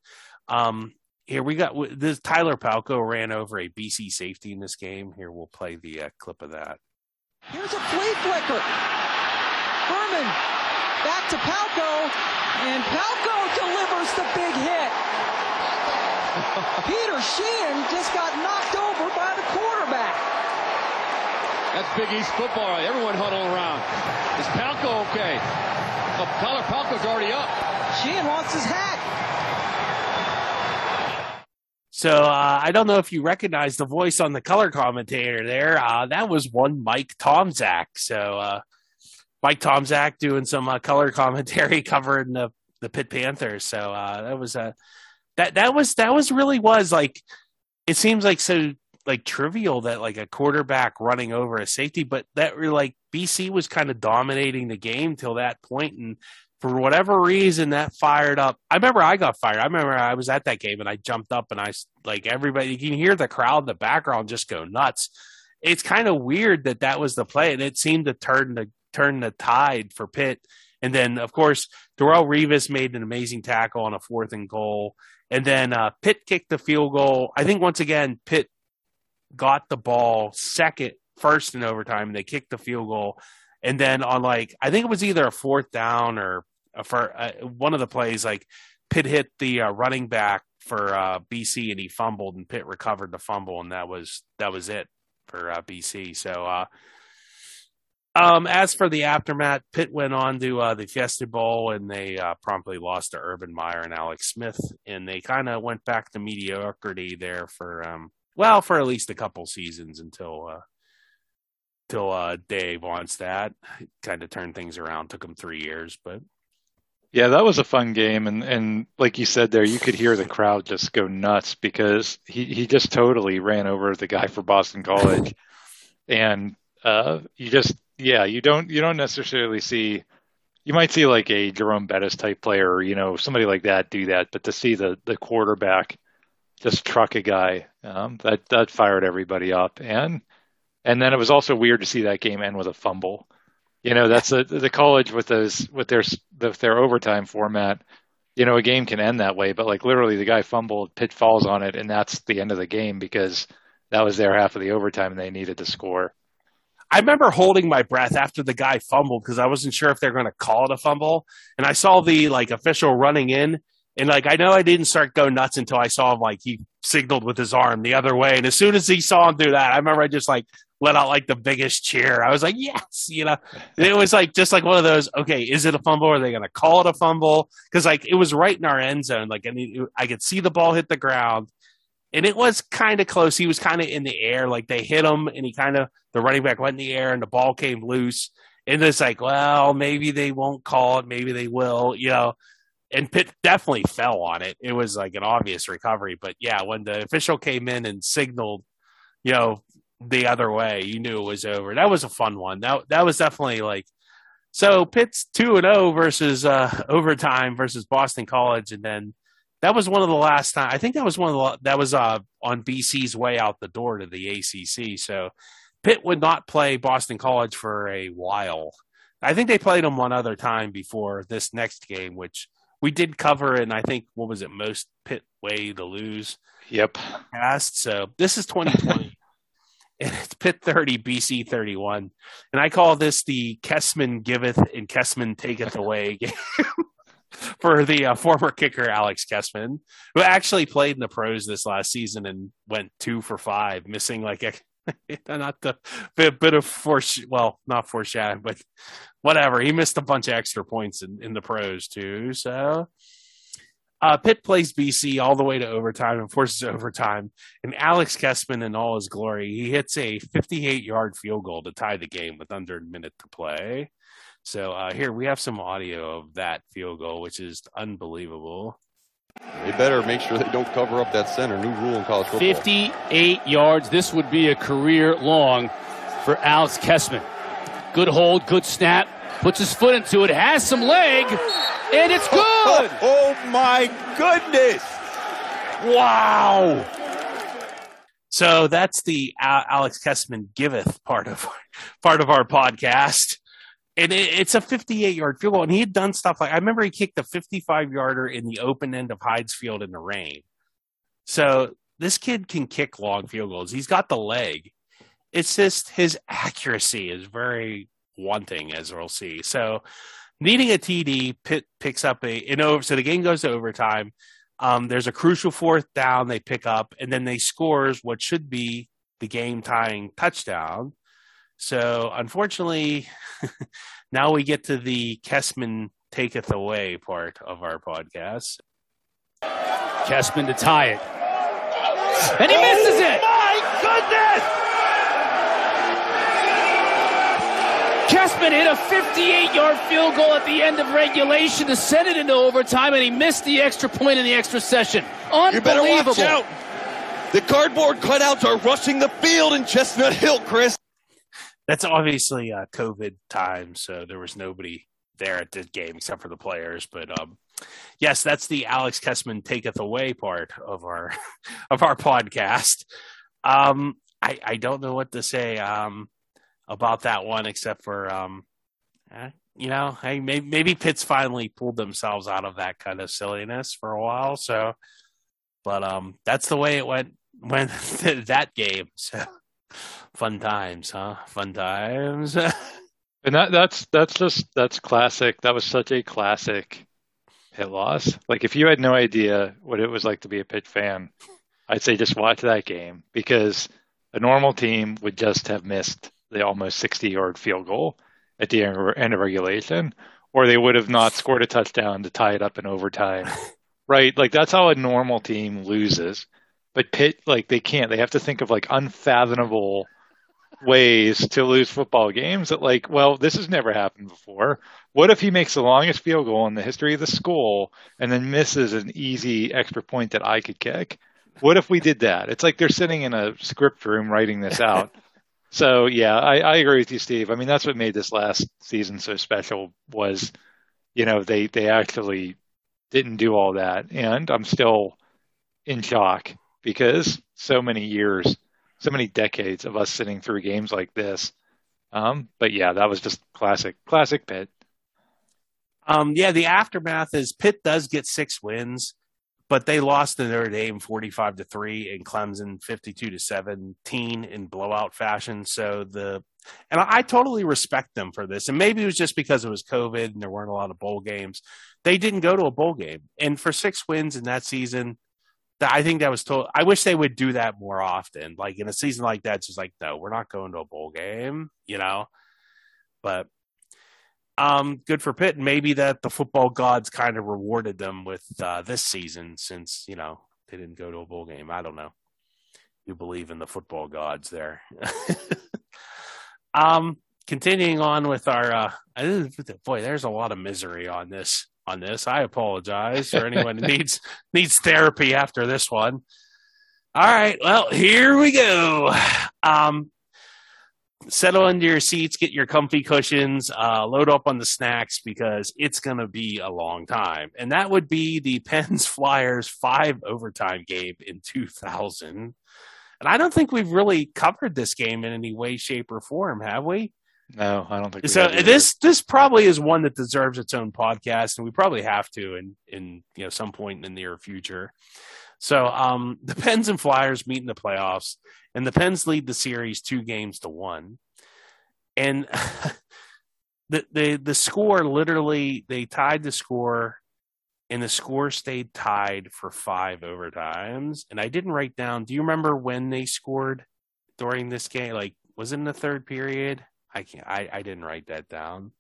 Speaker 1: Um, here we got this Tyler Palko ran over a BC safety in this game. Here we'll play the uh, clip of that.
Speaker 9: Here's a flea flicker. Herman back to Palko, and Palko delivers the big hit. Peter Sheehan just got knocked over by the quarterback.
Speaker 10: That's Big East football. Everyone huddle around. Is Palko okay? Oh, Tyler Palko's already up.
Speaker 9: Sheehan wants his hat.
Speaker 1: So uh, I don't know if you recognize the voice on the color commentator there. Uh, that was one Mike Tomczak. So uh, Mike Tomczak doing some uh, color commentary covering the the Pitt Panthers. So uh, that was a that that was that was really was like it seems like so like trivial that like a quarterback running over a safety, but that were like BC was kind of dominating the game till that point, and for whatever reason that fired up. I remember I got fired. I remember I was at that game and I jumped up and I like everybody. You can hear the crowd in the background just go nuts. It's kind of weird that that was the play and it seemed to turn the turn the tide for Pitt. And then of course Darrelle Revis made an amazing tackle on a fourth and goal. And then uh, Pitt kicked the field goal. I think once again Pitt got the ball second, first in overtime. And they kicked the field goal and then on like I think it was either a fourth down or for uh, one of the plays, like Pitt hit the uh, running back for uh, BC and he fumbled, and Pitt recovered the fumble, and that was that was it for uh, BC. So. Uh, um, as for the aftermath, Pitt went on to uh, the Fiesta Bowl and they promptly lost to Urban Meyer and Alex Smith, and they kind of went back to mediocrity there for um, well for at least a couple seasons until till uh, Dave that, kind of turned things around. Took him three years, but
Speaker 2: yeah, that was a fun game, and and like you said there, you could hear the crowd just go nuts because he he just totally ran over the guy for Boston College, and uh, you just yeah, you don't you don't necessarily see. You might see like a Jerome Bettis type player, or, you know, somebody like that do that, but to see the the quarterback just truck a guy, um, that that fired everybody up, and and then it was also weird to see that game end with a fumble. You know, that's a, the college with those with their with their overtime format. You know, a game can end that way, but like literally, the guy fumbled, Pitt falls on it, and that's the end of the game because that was their half of the overtime, and they needed to score.
Speaker 1: I remember holding my breath after the guy fumbled because I wasn't sure if they're going to call it a fumble, and I saw the like official running in, and like I know I didn't start going nuts until I saw him like he signaled with his arm the other way, and as soon as he saw him do that, I remember I just like let out like the biggest cheer. I was like, yes, you know, it was like just like one of those. Okay, is it a fumble? Are they going to call it a fumble? Because like it was right in our end zone. Like I mean, I could see the ball hit the ground, and it was kind of close. He was kind of in the air. Like they hit him, and he kind of the running back went in the air, and the ball came loose. And it's like, well, maybe they won't call it, maybe they will, you know. And Pitt definitely fell on it. It was like an obvious recovery, but yeah, when the official came in and signaled, you know, the other way. You knew it was over. That was a fun one. That that was definitely like so Pitt's two and zero oh versus uh, overtime versus Boston College, and then that was one of the last time. I think that was one of the that was uh, on BC's way out the door to the ACC. So Pitt would not play Boston College for a while. I think they played them one other time before this next game, which we did cover. And I think what was it most Pitt way to lose?
Speaker 2: Yep.
Speaker 1: Past. So this is 2020 and it's Pitt 30, BC 31. And I call this the Kessman giveth and Kessman taketh away game for the uh, former kicker Alex Kessman, who actually played in the pros this last season and went two for five, missing like a not the bit, bit of force well not foreshadowing but whatever he missed a bunch of extra points in, in the pros too so uh, Pitt plays BC all the way to overtime and forces overtime. And Alex Kessman, in all his glory, he hits a 58 yard field goal to tie the game with under a minute to play. So uh, here we have some audio of that field goal, which is unbelievable.
Speaker 11: They better make sure they don't cover up that center. New rule in college football.
Speaker 12: 58 yards. This would be a career long for Alex Kessman. Good hold, good snap. Puts his foot into it, has some leg, and it's good.
Speaker 11: Oh, oh my goodness!
Speaker 1: Wow. So that's the Alex Kessman giveth part of part of our podcast, and it, it's a 58 yard field goal. And he had done stuff like I remember he kicked a 55 yarder in the open end of Heinz Field in the rain. So this kid can kick long field goals. He's got the leg. It's just his accuracy is very wanting, as we'll see. So needing a TD, Pitt picks up a you over. so the game goes to overtime. Um, there's a crucial fourth down they pick up, and then they scores what should be the game tying touchdown. So unfortunately, now we get to the Kessman taketh away part of our podcast.
Speaker 12: Kessman to tie it, and he misses it.
Speaker 3: My goodness!
Speaker 12: Kessman hit a 58 yard field goal at the end of regulation to send it into overtime, and he missed the extra point in the extra session. Unbelievable.
Speaker 11: You better watch out. The cardboard cutouts are rushing the field in Chestnut Hill, Chris.
Speaker 1: That's obviously uh, COVID time, so there was nobody there at the game except for the players. But um, yes, that's the Alex Kessman taketh away part of our of our podcast. Um, I I don't know what to say um about that one except for um, eh, you know, hey, maybe, maybe Pitt's finally pulled themselves out of that kind of silliness for a while. So, but um, that's the way it went when that game. So, fun times, huh? Fun times.
Speaker 2: And that that's that's just that's classic. That was such a classic hit loss. Like if you had no idea what it was like to be a Pitt fan, I'd say just watch that game because a normal team would just have missed the almost 60 yard field goal at the end of regulation, or they would have not scored a touchdown to tie it up in overtime. right? Like that's how a normal team loses. But Pitt, like they can't. They have to think of like unfathomable ways to lose football games that like well this has never happened before what if he makes the longest field goal in the history of the school and then misses an easy extra point that i could kick what if we did that it's like they're sitting in a script room writing this out so yeah I, I agree with you steve i mean that's what made this last season so special was you know they they actually didn't do all that and i'm still in shock because so many years so many decades of us sitting through games like this. Um, but yeah, that was just classic, classic Pitt.
Speaker 1: Um, yeah, the aftermath is Pitt does get six wins, but they lost to Notre Dame forty-five to three and Clemson fifty-two to seventeen in blowout fashion. So the and I, I totally respect them for this. And maybe it was just because it was COVID and there weren't a lot of bowl games. They didn't go to a bowl game, and for six wins in that season, I think that was told. I wish they would do that more often. Like in a season like that, it's just like, no, we're not going to a bowl game, you know. But um, good for Pitt. Maybe that the football gods kind of rewarded them with uh, this season, since you know they didn't go to a bowl game. I don't know. You believe in the football gods there. um, continuing on with our uh, boy, there's a lot of misery on this on this. I apologize for anyone who needs needs therapy after this one. All right, well, here we go. Um, settle into your seats, get your comfy cushions, uh, load up on the snacks because it's going to be a long time. And that would be the Pens Flyers five overtime game in 2000. And I don't think we've really covered this game in any way, shape, or form, have we?
Speaker 2: No, I don't think
Speaker 1: so. This this probably is one that deserves its own podcast, and we probably have to in in you know some point in the near future. So um, the Pens and Flyers meet in the playoffs, and the Pens lead the series two games to one. And the the the score literally they tied the score, and the score stayed tied for five overtimes. And I didn't write down. Do you remember when they scored during this game? Like was it in the third period? I can't. I, I didn't write that down,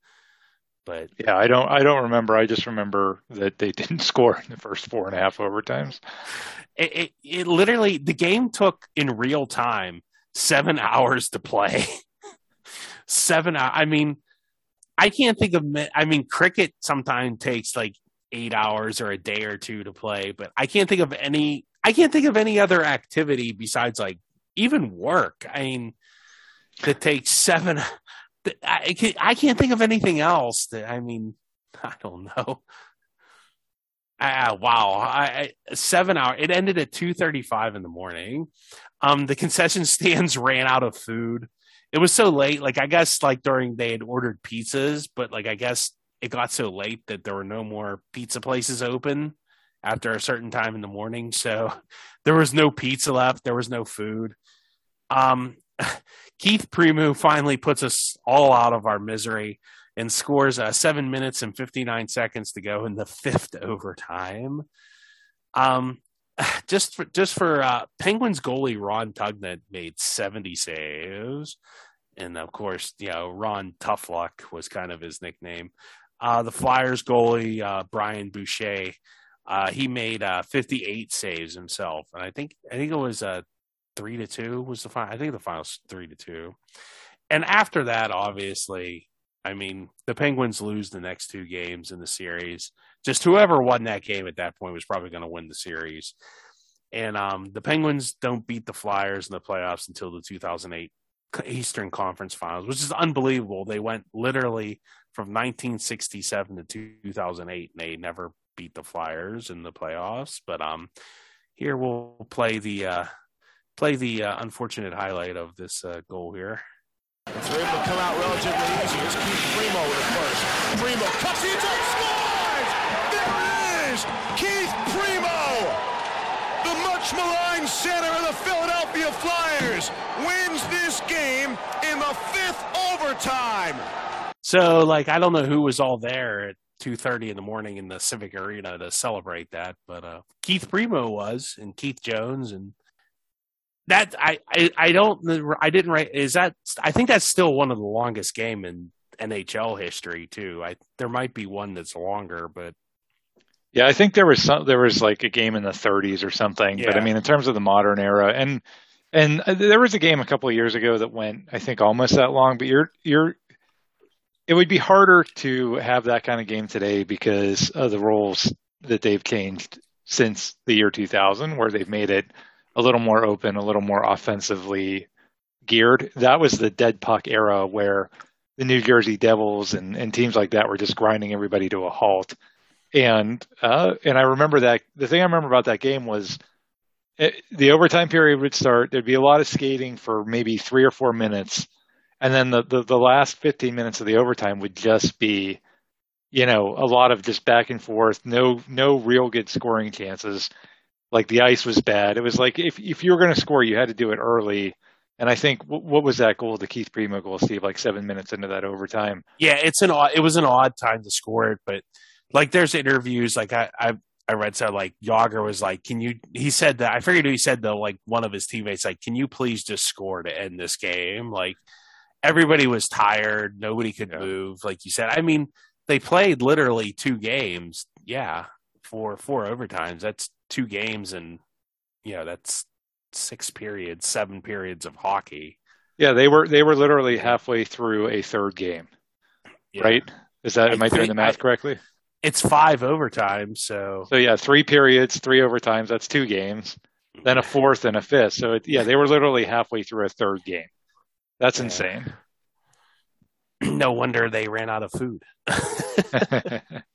Speaker 1: but
Speaker 2: yeah, I don't. I don't remember. I just remember that they didn't score in the first four and a half overtimes.
Speaker 1: It, it, it literally the game took in real time seven hours to play. seven. I mean, I can't think of. I mean, cricket sometimes takes like eight hours or a day or two to play, but I can't think of any. I can't think of any other activity besides like even work. I mean, that takes seven I can't, I can't think of anything else that I mean I don't know. Uh, wow, I, seven hour. It ended at two thirty-five in the morning. Um, the concession stands ran out of food. It was so late. Like I guess, like during they had ordered pizzas, but like I guess it got so late that there were no more pizza places open after a certain time in the morning. So there was no pizza left. There was no food. Um, Keith Primeau finally puts us all out of our misery and scores uh, seven minutes and 59 seconds to go in the fifth overtime. Um, just for just for uh, Penguins goalie Ron Tugnutt made 70 saves, and of course, you know Ron Tough Luck was kind of his nickname. Uh, the Flyers goalie uh, Brian Boucher, uh, he made uh, 58 saves himself, and I think I think it was uh, three to two was the final. I think the final's three to two. And after that, obviously, I mean, the Penguins lose the next two games in the series. Just whoever won that game at that point was probably going to win the series. And um, the Penguins don't beat the Flyers in the playoffs until the 2008 Eastern Conference Finals, which is unbelievable. They went literally from 1967 to 2008, and they never beat the Flyers in the playoffs. But um, here we'll play the uh, play the uh, unfortunate highlight of this uh, goal here.
Speaker 3: It's able to come out relatively easy. Here's Keith Primeau with it first. Primeau cuts the inside, scores! There it is! Keith Primeau! The much maligned center of the Philadelphia Flyers wins this game in the fifth overtime.
Speaker 1: So, like, I don't know who was all there at two thirty in the morning in the Civic Arena to celebrate that, but uh, Keith Primeau was, and Keith Jones, and that I, I I don't I didn't write. Is that I think that's still one of the longest game in NHL history too. I there might be one that's longer, but
Speaker 2: Yeah, I think there was some there was like a game in the 30s or something. But I mean, in terms of the modern era, and and there was a game a couple of years ago that went, I think, almost that long. But you're you're it would be harder to have that kind of game today because of the rules that they've changed since the year 2000, where they've made it a little more open, a little more offensively geared. That was the dead puck era where the New Jersey Devils and, and teams like that were just grinding everybody to a halt. And uh, and I remember that the thing I remember about that game was it, the overtime period would start. There'd be a lot of skating for maybe three or four minutes, and then the, the, the last 15 minutes of the overtime would just be, you know, a lot of just back and forth. No no real good scoring chances. Like the ice was bad. It was like if if you were going to score, you had to do it early. And I think what, was that goal, the Keith Primeau goal, Steve? Like seven minutes into that overtime.
Speaker 1: yeah, it's an odd, it was an odd time to score it, but like there's interviews like I I I read so like Jagr was like, can you? He said that I figured he said though like one of his teammates like, can you please just score to end this game? Like everybody was tired, nobody could move. Like you said, I mean they played literally two games. Yeah, for four overtimes. That's two games, and you know that's six periods, seven periods of hockey.
Speaker 2: Yeah, they were they were literally halfway through a third game,
Speaker 1: Yeah.
Speaker 2: right? Is that
Speaker 1: I
Speaker 2: am I doing the math
Speaker 1: I-
Speaker 2: correctly?
Speaker 1: It's five overtimes, so
Speaker 2: So yeah, three periods, three overtimes. That's two games, then a fourth and a fifth. So it, yeah, they were literally halfway through a third game. That's
Speaker 1: Yeah.
Speaker 2: insane.
Speaker 1: no wonder they ran out of food.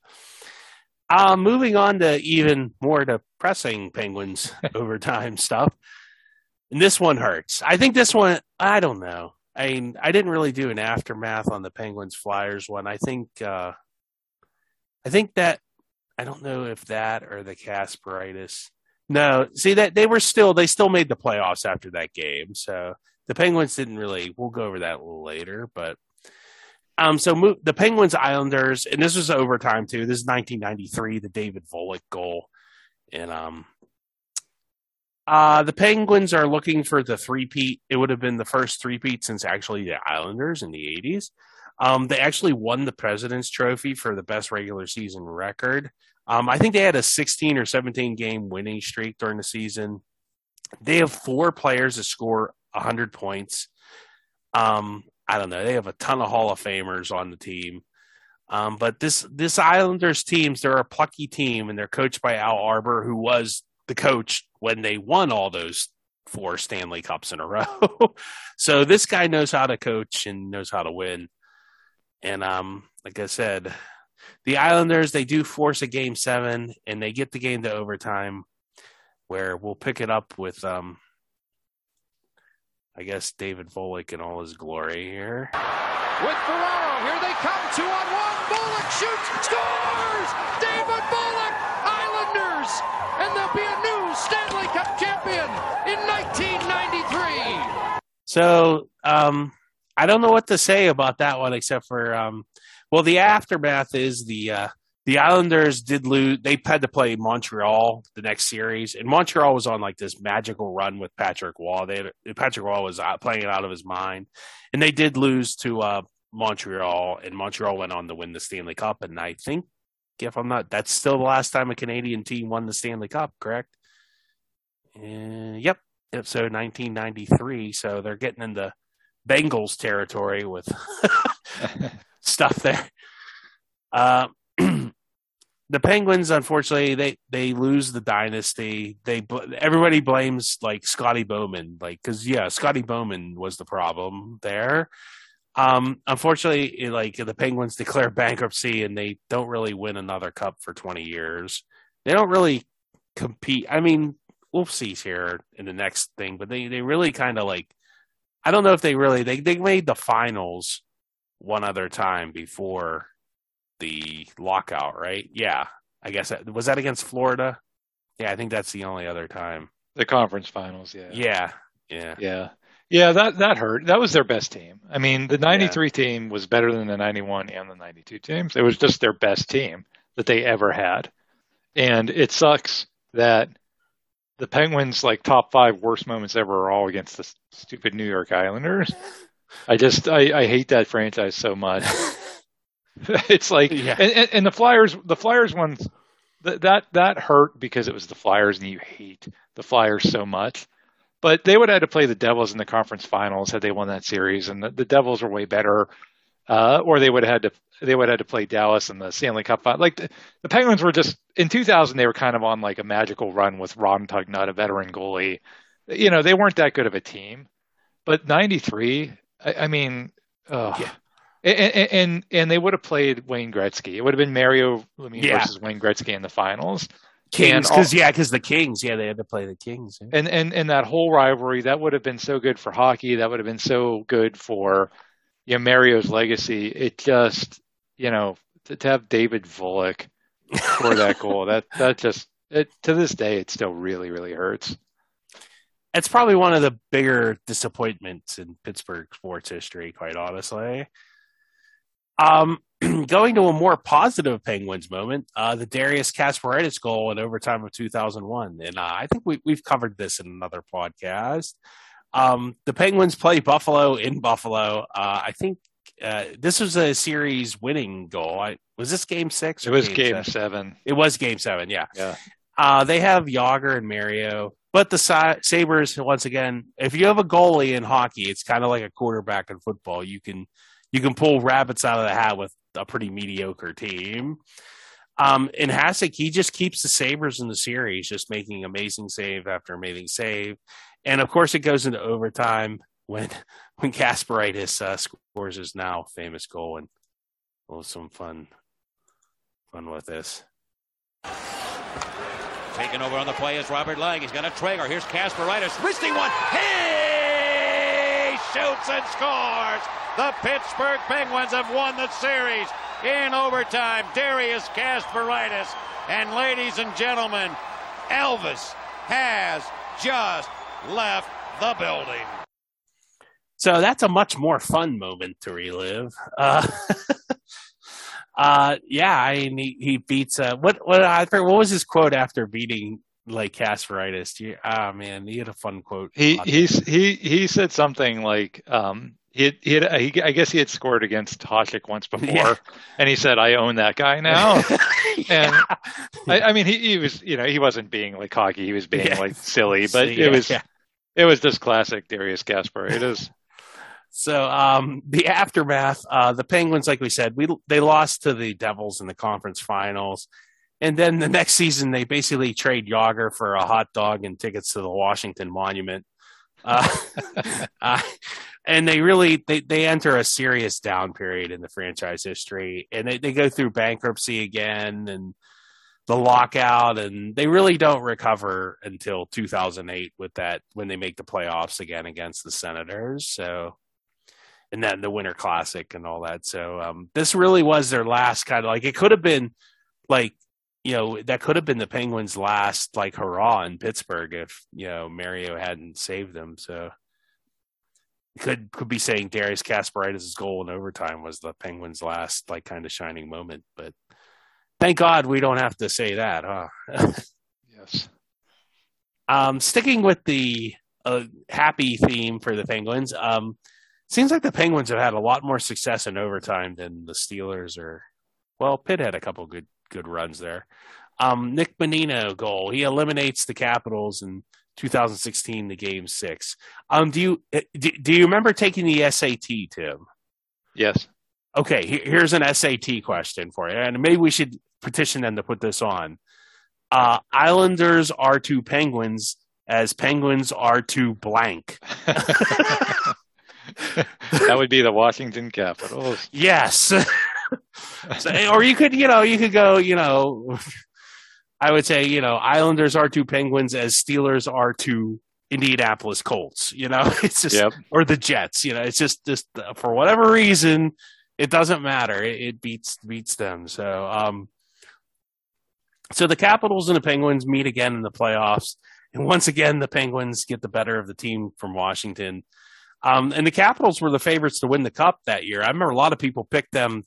Speaker 1: Uh, moving on to even more depressing Penguins overtime stuff. And this one hurts. I think this one, I don't know. I mean, I didn't really do an aftermath on the Penguins Flyers one. I think, uh, I think that, I don't know if that or the Kasparaitis. No, see that they were still, they still made the playoffs after that game. So the Penguins didn't really, we'll go over that a little later, but um, so the Penguins Islanders, and this was overtime too. This is 1993, the David Volek goal, and um, uh, the Penguins are looking for the three-peat. It would have been the first three-peat since actually the Islanders in the 80s. Um, they actually won the President's Trophy for the best regular season record. Um, I think they had a 16 or 17 game winning streak during the season. They have four players that score 100 points. Um, I don't know. They have a ton of Hall of Famers on the team. Um, but this this Islanders teams, they're a plucky team, and they're coached by Al Arbour, who was the coach when they won all those four Stanley Cups in a row. so this guy knows how to coach and knows how to win. And um, like I said, the Islanders they do force a game seven, and they get the game to overtime, where we'll pick it up with um, I guess David Volek in all his glory here.
Speaker 13: With Ferraro, here they come, two on one. Volek shoots, scores! David Volek, Islanders, and they'll be a new Stanley Cup champion in 1993.
Speaker 1: So um, I don't know what to say about that one except for um, well, the aftermath is the uh, the Islanders did lose. They had to play Montreal the next series, and Montreal was on like this magical run with Patrick Roy. They had, Patrick Roy was playing it out of his mind, and they did lose to uh, Montreal, and Montreal went on to win the Stanley Cup. And I think, if I'm not, that's still the last time a Canadian team won the Stanley Cup, correct? Uh, yep, yep. So 1993. So they're getting into Bengals territory with stuff there. Uh, the Penguins, unfortunately, they they lose the dynasty. They everybody blames like Scotty Bowman, like because yeah, Scotty Bowman was the problem there. Um, unfortunately, like the Penguins declare bankruptcy and they don't really win another cup for twenty years. They don't really compete. I mean, we'll see here in the next thing, but they they really kind of like. I don't know if they really they they made the finals one other time before the lockout, right? Yeah, I guess that, was that against Florida. Yeah, I think that's the only other time.
Speaker 2: The conference finals, yeah.
Speaker 1: Yeah, yeah,
Speaker 2: yeah, yeah. That that hurt. That was their best team. I mean, the '93 yeah. team was better than the '91 and the '92 teams. It was just their best team that they ever had, and it sucks that the Penguins' like top five worst moments ever are all against the stupid New York Islanders. I just I, I hate that franchise so much. it's like yeah. and, and, the Flyers the Flyers ones that that that hurt because it was the Flyers and you hate the Flyers so much. But they would have had to play the Devils in the conference finals had they won that series, and the, the Devils were way better. Uh, or they would have had to they would have had to play Dallas in the Stanley Cup final. Like the, the, Penguins were just in 2000, they were kind of on like a magical run with Ron Tugnutt, a veteran goalie. You know, they weren't that good of a team. But 93, I, I mean, yeah. And, and, and they would have played Wayne Gretzky. It would have been Mario Lemieux yeah. versus Wayne Gretzky in the finals.
Speaker 1: Kings, because yeah, because the Kings, yeah, they had to play the Kings, yeah.
Speaker 2: and and and that whole rivalry that would have been so good for hockey. That would have been so good for you know, Mario's legacy. It just you know to, to have David Volek for that goal that that just it to this day it still really really hurts
Speaker 1: it's probably one of the bigger disappointments in Pittsburgh sports history, quite honestly. Um, going to a more positive Penguins moment, uh, the Darius Kasparaitis goal in overtime of 2001, and uh, I think we, we've covered this in another podcast. Um, the Penguins play Buffalo in Buffalo. Uh, I think uh, this was a series winning goal. I, was this game six?
Speaker 2: It was game, game seven? seven?
Speaker 1: It was game seven. Yeah.
Speaker 2: Yeah.
Speaker 1: Uh, they have Jagr and Mario. But the Sabres, once again, if you have a goalie in hockey, it's kind of like a quarterback in football. You can you can pull rabbits out of the hat with a pretty mediocre team. Um, in Hasek, he just keeps the Sabres in the series, just making amazing save after amazing save. And of course, it goes into overtime when when Kasparaitis uh, scores his now famous goal, and well, some fun fun with this.
Speaker 14: Taking over on the play is Robert Lang. He's got a Jagr. Here's Kasparaitis. Wristing one. Shoots and scores. The Pittsburgh Penguins have won the series in overtime. Darius Kasparaitis. And ladies and gentlemen, Elvis has just left the building.
Speaker 1: So that's a much more fun moment to relive. Uh, Uh, yeah, I mean, he, he beats uh, what what I what was his quote after beating like Kasparaitis? Ah, oh, man, he had a fun quote.
Speaker 2: He he's he he said something like um he he, had, he I guess he had scored against Hasek once before, yeah. and he said, "I own that guy now." yeah. And I, I, mean, he, he was you know he wasn't being like cocky, he was being yeah. like silly, but it was it was just classic Darius Kasparaitis.
Speaker 1: So um, the aftermath, uh, the Penguins, like we said, we they lost to the Devils in the conference finals, and then the next season they basically trade Jagr for a hot dog and tickets to the Washington Monument. Uh, uh, and they really they, they enter a serious down period in the franchise history, and they, they go through bankruptcy again and the lockout, and they really don't recover until 2008 with that when they make the playoffs again against the Senators. So and then the Winter Classic and all that. So um, this really was their last kind of like it could have been like you know that could have been the Penguins' last like hurrah in Pittsburgh if you know Mario hadn't saved them. So could could be saying Darius Kasparaitis' goal in overtime was the Penguins' last like kind of shining moment, but thank God we don't have to say that, huh?
Speaker 2: yes.
Speaker 1: Um, sticking with the uh, happy theme for the Penguins, um, seems like the Penguins have had a lot more success in overtime than the Steelers or well, Pitt had a couple good good runs there. Um, Nick Bonino goal. He eliminates the Capitals in 2016, the game six. Um, do you eh, do, do you remember taking the SAT, Tim?
Speaker 2: Yes.
Speaker 1: Okay, here's an SAT question for you, and maybe we should petition them to put this on. Uh, Islanders are to Penguins as Penguins are to blank.
Speaker 2: that would be the Washington Capitals.
Speaker 1: Yes. so, or you could, you know, you could go, you know, I would say, you know, Islanders are to Penguins as Steelers are to Indianapolis Colts. You know, it's just
Speaker 2: Yep.
Speaker 1: or the Jets. You know, it's just just uh, for whatever reason, it doesn't matter. It, it beats beats them. So, um, so the Capitals and the Penguins meet again in the playoffs, and once again the Penguins get the better of the team from Washington. Um, and the Capitals were the favorites to win the cup that year. I remember a lot of people picked them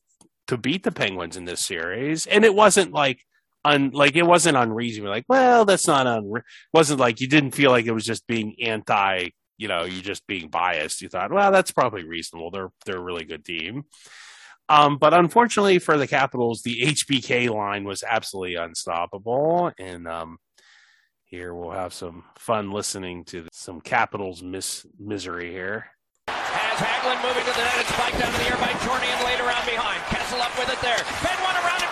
Speaker 1: to beat the Penguins in this series, and it wasn't like un like it wasn't unreasonable. Like, well, that's not unre wasn't like you didn't feel like it was just being anti. You know, you're just being biased. You thought, well, that's probably reasonable. They're they're a really good team. Um, but unfortunately for the Capitals, the HBK line was absolutely unstoppable. And um, here we'll have some fun listening to some Capitals mis- misery here.
Speaker 4: Has Hagelin moving to the net. It's spiked down to the air by Chorney and laid around behind. Kessel up with it there. One around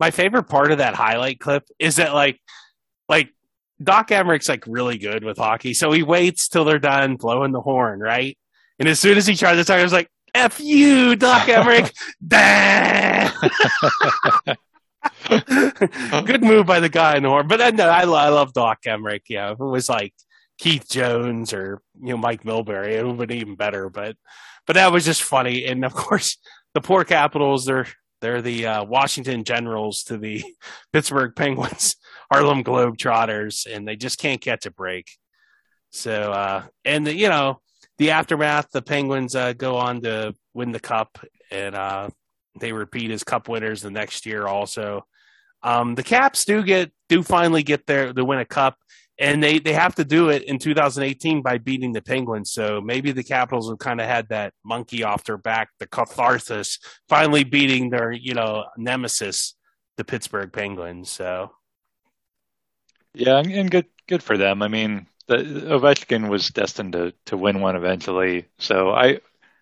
Speaker 1: my favorite part of that highlight clip is that like like Doc Emrick's like really good with hockey, so he waits till they're done blowing the horn, right? And as soon as he tries to talk, I was like, "F you, Doc Emrick!" Good move by the guy in the horn, but uh, no, I, lo- I love Doc Emrick. Yeah, if it was like Keith Jones or you know Mike Milbury, it would have been even better. But but that was just funny, and of course the poor Capitals, they're they're the uh, Washington Generals to the Pittsburgh Penguins, Harlem Globetrotters, and they just can't catch a break. So, uh, and the, you know, the aftermath, the Penguins uh, go on to win the cup, and uh, they repeat as cup winners the next year. Also, um, the Caps do get do finally get there to win a cup, and they they have to do it in 2018 by beating the Penguins. So maybe the Capitals have kind of had that monkey off their back, the catharsis, finally beating their you know nemesis, the Pittsburgh Penguins. So
Speaker 2: Yeah, and, and good good for them. I mean, the, Ovechkin was destined to to win one eventually. So I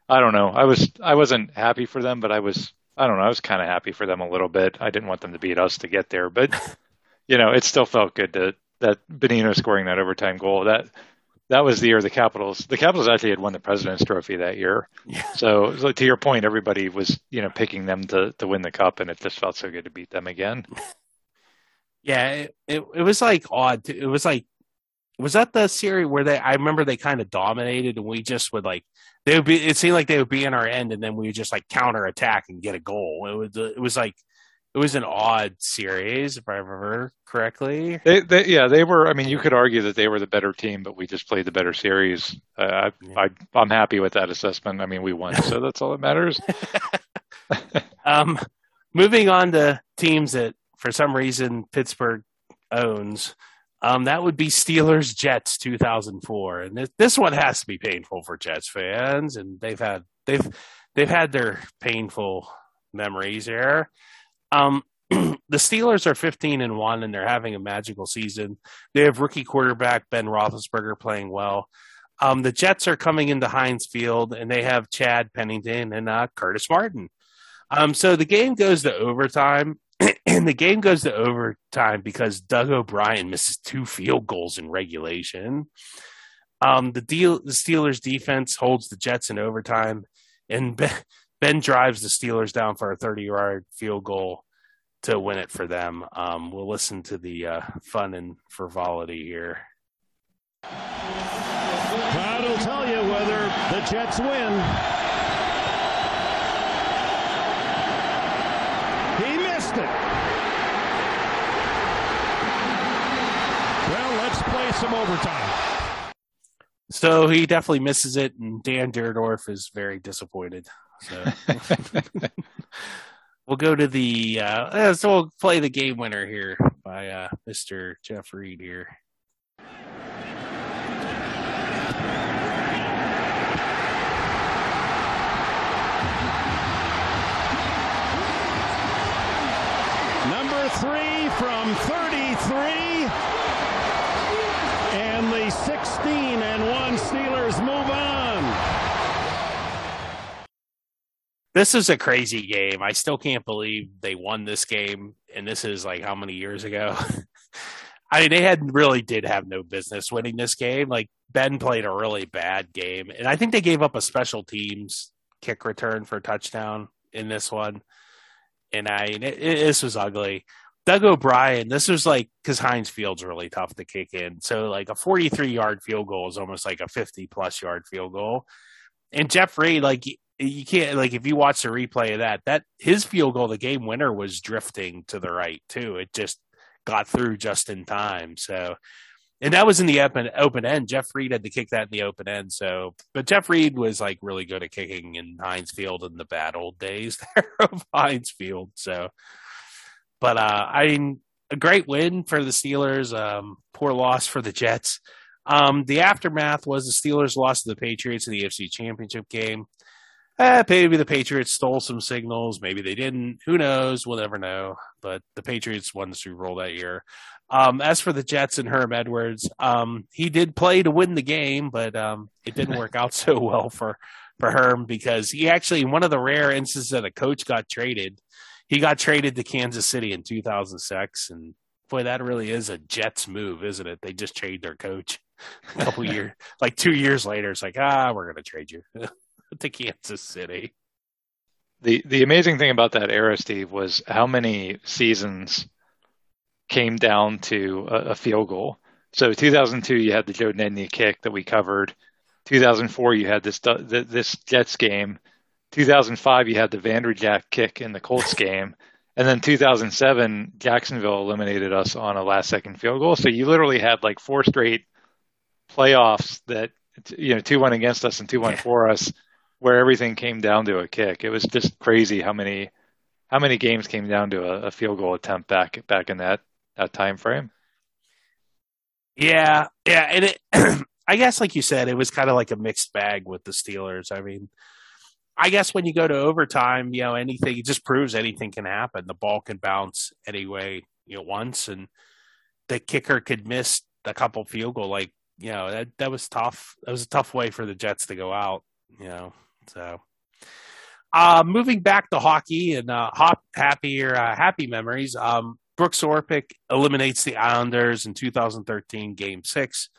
Speaker 2: I don't know. I was I wasn't happy for them, but I was I don't know. I was kind of happy for them a little bit. I didn't want them to beat us to get there, but you know, it still felt good to that Bonino scoring that overtime goal. That that was the year the Capitals. The Capitals actually had won the President's Trophy that year. So, so to your point, everybody was you know picking them to to win the cup, and it just felt so good to beat them again.
Speaker 1: yeah, it, it it was like odd. It was like was that the series where they? I remember they kind of dominated, and we just would like they would be. It seemed like they would be in our end, and then we would just like counter attack and get a goal. It was it was like it was an odd series, if I remember correctly.
Speaker 2: They, they, yeah, they were. I mean, you could argue that they were the better team, but we just played the better series. Uh, I, I, I'm happy with that assessment. I mean, we won, so that's all that matters.
Speaker 1: Um, moving on to teams that for some reason Pittsburgh owns. Um, that would be Steelers Jets 2004, and this, this one has to be painful for Jets fans, and they've had they've they've had their painful memories here. Um, the Steelers are 15 and one, and they're having a magical season. They have rookie quarterback Ben Roethlisberger playing well. Um, the Jets are coming into Heinz Field, and they have Chad Pennington and uh, Curtis Martin. Um, so the game goes to overtime, and the game goes to overtime because Doug O'Brien misses two field goals in regulation. Um, the deal, the Steelers defense holds the Jets in overtime, and Ben, ben drives the Steelers down for a 30 yard field goal to win it for them. Um, we'll listen to the uh, fun and frivolity here.
Speaker 15: Crowd will tell you whether the Jets win. He missed it. Well, let's play some overtime.
Speaker 1: So he definitely misses it, and Dan Dierdorf is very disappointed. So we'll go to the uh, eh, so we'll play the game winner here by uh, Mr. Jeff Reed here.
Speaker 15: Number three from 33. And the 16 and 1 Steelers move on.
Speaker 1: This is a crazy game. I still can't believe they won this game. And this is like how many years ago? I mean, they had really did have no business winning this game. Like Ben played a really bad game, and I think they gave up a special teams kick return for touchdown in this one. And I, it, it, this was ugly. Doug O'Brien, this was like because Heinz Field's really tough to kick in. So like a 43 yard field goal is almost like a 50 plus yard field goal. And Jeff Reed, like you can't like if you watch the replay of that, that his field goal, the game winner, was drifting to the right too. It just got through just in time. So, and that was in the open open end. Jeff Reed had to kick that in the open end. So, but Jeff Reed was like really good at kicking in Heinz Field in the bad old days there of Heinz Field. So, but uh, I mean, a great win for the Steelers. Um, poor loss for the Jets. Um, the aftermath was the Steelers lost to the Patriots in the AFC Championship game. Eh, maybe the Patriots stole some signals. Maybe they didn't. Who knows? We'll never know. But the Patriots won the Super Bowl that year. Um, as for the Jets and Herm Edwards, um, he did play to win the game, but um, it didn't work out so well for for Herm because he actually one of the rare instances that a coach got traded. He got traded to Kansas City in 2006, and boy, that really is a Jets move, isn't it? They just traded their coach a couple years, like two years later. It's like, ah, we're going to trade you. to Kansas City.
Speaker 2: The the amazing thing about that era, Steve, was how many seasons came down to a, a field goal. So 2002, you had the Joe Nedney kick that we covered. 2004, you had this this Jets game. 2005, you had the Vanderjagt kick in the Colts game. And then 2007, Jacksonville eliminated us on a last second field goal. So you literally had like four straight playoffs that, you know, 2 1 against us and 2 1 for us where everything came down to a kick. It was just crazy how many how many games came down to a, a field goal attempt back back in that that time frame.
Speaker 1: Yeah, yeah, and it, I guess like you said, it was kind of like a mixed bag with the Steelers. I mean, I guess when you go to overtime, you know, anything it just proves anything can happen. The ball can bounce anyway, you know, once, and the kicker could miss a couple field goal. Like, you know, that that was tough. That was a tough way for the Jets to go out. You know, so, uh, moving back to hockey and uh, hop, happy uh, happy memories. Um, Brooks Orpik eliminates the Islanders in 2013 Game Six.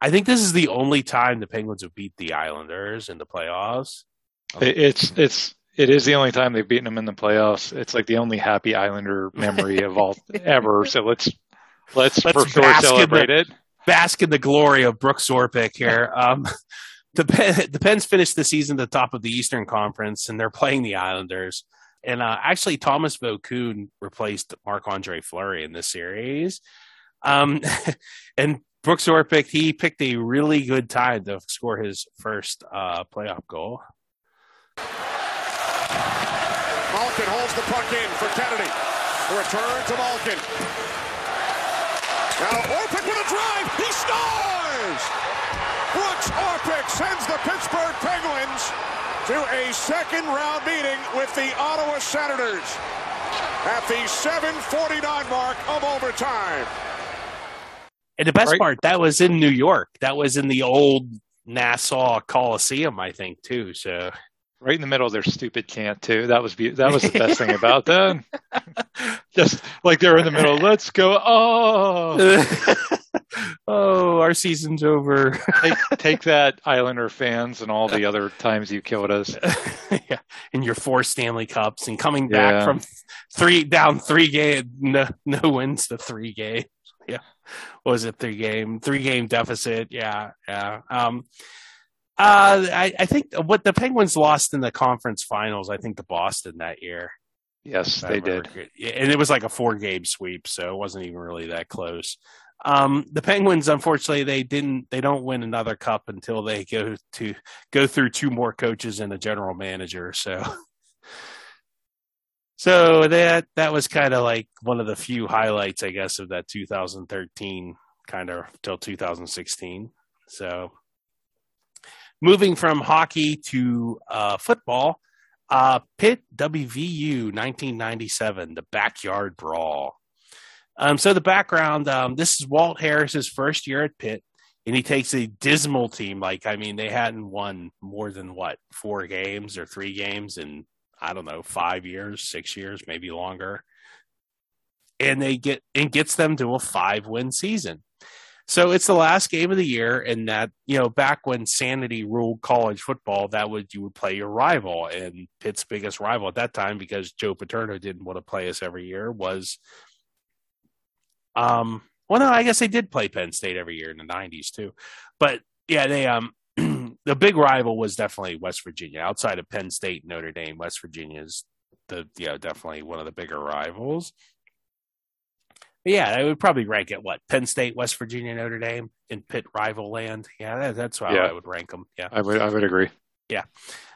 Speaker 1: I think this is the only time the Penguins have beat the Islanders in the playoffs.
Speaker 2: It's it's it is the only time they've beaten them in the playoffs. It's like the only happy Islander memory of all ever. So let's let's, let's for sure celebrate
Speaker 1: the,
Speaker 2: it.
Speaker 1: Bask in the glory of Brooks Orpik here. Um, the the Pens finished the season at the top of the Eastern Conference, and they're playing the Islanders. And uh, actually, Thomas Vokoun replaced Marc Andre Fleury in this series. Um, and Brooks Orpik, he picked a really good time to score his first uh, playoff goal.
Speaker 3: Malkin holds the puck in for Kennedy. Return to Malkin. Now Orpik with a drive. He scores! Brooks Orpik sends the Pittsburgh Penguins to a second round meeting with the Ottawa Senators at the 7:49 mark of overtime.
Speaker 1: And the best right. part, that was in New York. That was in the old Nassau Coliseum, I think, too. So
Speaker 2: right in the middle of their stupid chant too. That was be- that was the best thing about them. Just like they're in the middle. Let's go! Oh,
Speaker 1: oh, our season's over.
Speaker 2: take, take that, Islander fans, and all the other times you killed us.
Speaker 1: yeah, and your four Stanley Cups, and coming back yeah. from three down three game, no, no wins the three game. Yeah, what was it three game, three game deficit? Yeah, yeah. Um, uh, I, I think what the Penguins lost in the conference finals, I think to Boston that year.
Speaker 2: Yes, they did.
Speaker 1: And it was like a four game sweep, so it wasn't even really that close. Um, the Penguins, unfortunately, they didn't. They don't win another cup until they go to go through two more coaches and a general manager. So, so that that was kind of like one of the few highlights, I guess, of that 2013 kind of till 2016. So, Moving from hockey to uh, football, uh, Pitt WVU 1997, the backyard brawl. Um, so the background, um, this is Walt Harris's first year at Pitt, and he takes a dismal team. Like, I mean, they hadn't won more than what four games or three games in I don't know five years, six years, maybe longer, and they get and gets them to a five win season. So it's the last game of the year, and that you know, back when sanity ruled college football, that would you would play your rival, and Pitt's biggest rival at that time, because Joe Paterno didn't want to play us every year, was um. Well, no, I guess they did play Penn State every year in the '90s too, but yeah, they um. the big rival was definitely West Virginia. Outside of Penn State, Notre Dame, West Virginia is the you know definitely one of the bigger rivals. But yeah, I would probably rank it what Penn State, West Virginia, Notre Dame in Pitt rival land. Yeah, that, that's how
Speaker 2: Yeah.
Speaker 1: I would rank them. Yeah,
Speaker 2: I would I would agree.
Speaker 1: yeah.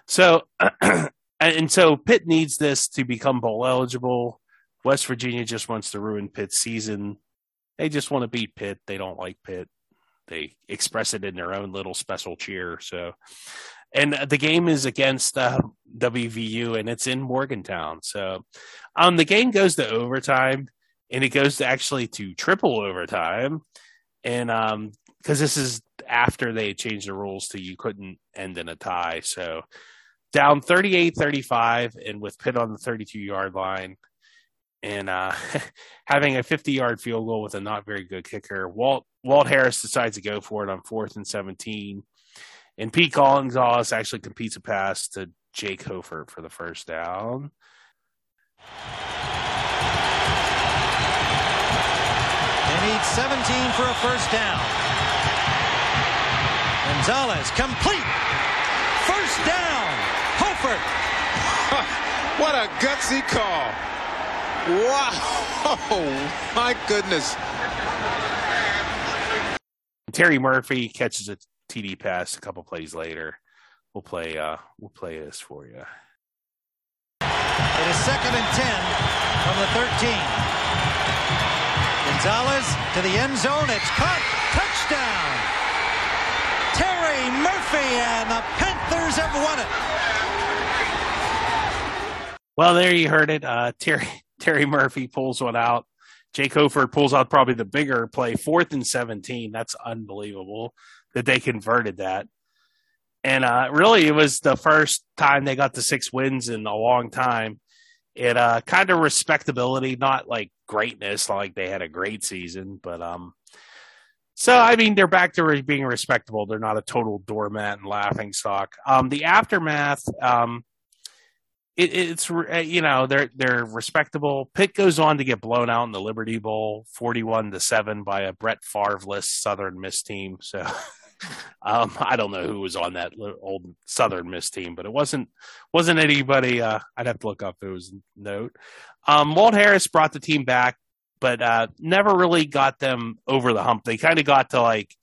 Speaker 1: So and so Pitt needs this to become bowl eligible. West Virginia just wants to ruin Pitt's season. They just want to beat Pitt. They don't like Pitt. They express it in their own little special cheer. So, and the game is against uh, WVU, and it's in Morgantown. So, um, the game goes to overtime, and it goes to actually to triple overtime, and um, because this is after they changed the rules to you couldn't end in a tie. So, down 38-35, and with Pitt on the 32 yard line and uh, having a 50 yard field goal with a not very good kicker. Walt Walt Harris decides to go for it on fourth and 17. And Pete Gonzalez actually competes a pass to Jake Hoffart for the first down.
Speaker 16: They need 17 for a first down. Gonzalez complete. First down. Hoffart.
Speaker 17: What a gutsy call. Wow. My goodness.
Speaker 1: Terry Murphy catches a TD pass a couple plays later. We'll play uh we'll play this for you.
Speaker 16: It is second and 10 from the 13. Gonzalez to the end zone. It's caught. Touchdown. Terry Murphy and the Panthers have won it.
Speaker 1: Well, there you heard it. Uh, Terry Terry Murphy pulls one out. Jake Hoffart pulls out probably the bigger play, fourth and seventeen. That's unbelievable that they converted that. And uh, really, it was the first time they got the six wins in a long time. It uh, kind of respectability, not like greatness, not like they had a great season, but um. So I mean, they're back to re- being respectable. They're not a total doormat and laughing stock. Um, the aftermath, um, it, it's uh, you know they're they're respectable. Pitt goes on to get blown out in the Liberty Bowl, forty-one to seven, by a Brett Favre-less Southern Miss team. So um, I don't know who was on that old Southern Miss team, but it wasn't wasn't anybody. Uh, I'd have to look up. Was note. Um, Walt Harris brought the team back, but uh, never really got them over the hump. They kind of got to like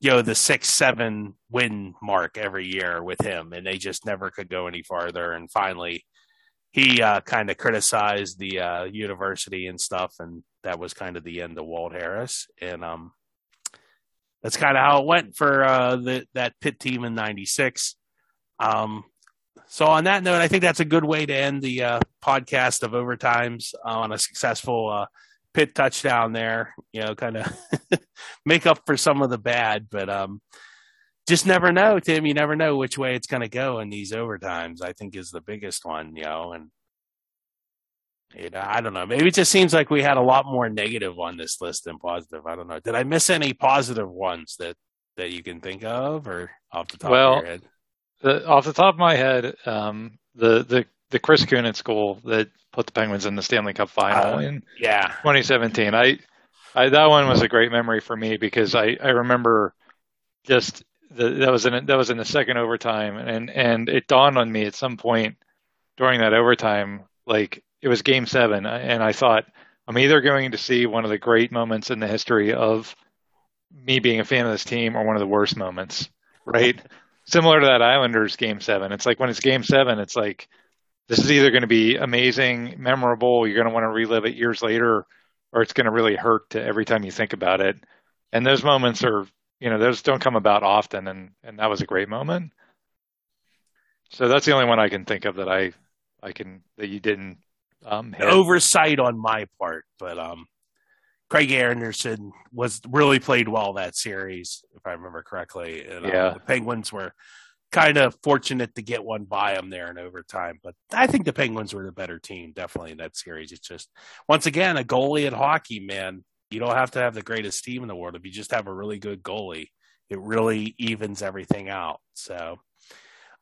Speaker 1: you know the six seven win mark every year with him, and they just never could go any farther. And finally he uh, kind of criticized the uh, university and stuff, and that was kind of the end of Walt Harris. And um, that's kind of how it went for uh, the, that Pitt team in '96. Um, so on that note, I think that's a good way to end the uh, podcast of overtimes on a successful uh, Pitt touchdown there. You know, kind of make up for some of the bad, but um, just never know, Tim. You never know which way it's going to go in these overtimes. I think is the biggest one, you know, and you know, I don't know. Maybe it just seems like we had a lot more negative on this list than positive. I don't know. Did I miss any positive ones that that you can think of, or off the top
Speaker 2: well,
Speaker 1: of your head?
Speaker 2: The, off the top of my head, um, the the the Chris Kunitz goal that put the Penguins in the Stanley Cup final
Speaker 1: Uh,
Speaker 2: in
Speaker 1: yeah.
Speaker 2: 2017. I, I that one was a great memory for me because I I remember just the, that was in that was in the second overtime and and it dawned on me at some point during that overtime like it was game 7 and I thought I'm either going to see one of the great moments in the history of me being a fan of this team or one of the worst moments, right? Similar to that Islanders game 7. It's like when it's game 7 it's like this is either going to be amazing, memorable, you're going to want to relive it years later or it's going to really hurt to every time you think about it. And those moments are you know those don't come about often and and that was a great moment so that's the only one i can think of that i i can that you didn't um.
Speaker 1: Oversight on my part, but um, Craig Anderson was really played well that series, if I remember correctly. And, uh,
Speaker 2: Yeah.
Speaker 1: the Penguins were kind of fortunate to get one by them there in overtime, but I think the Penguins were the better team, definitely in that series. It's just once again a goalie in hockey, man. You don't have to have the greatest team in the world if you just have a really good goalie. It really evens everything out. So,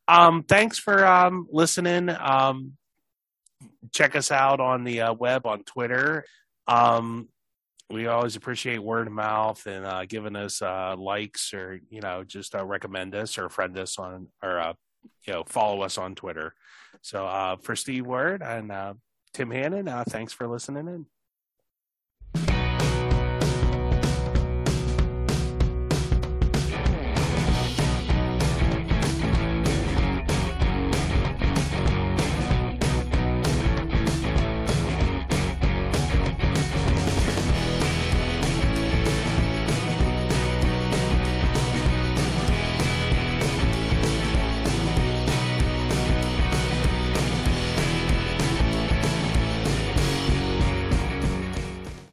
Speaker 1: um, thanks for um listening. Um, check us out on the uh, web on Twitter. Um, we always appreciate word of mouth and uh, giving us uh, likes or you know just uh, recommend us or friend us on or uh, you know follow us on Twitter. So uh, for Steve Word and Tim Hannon, thanks for listening in.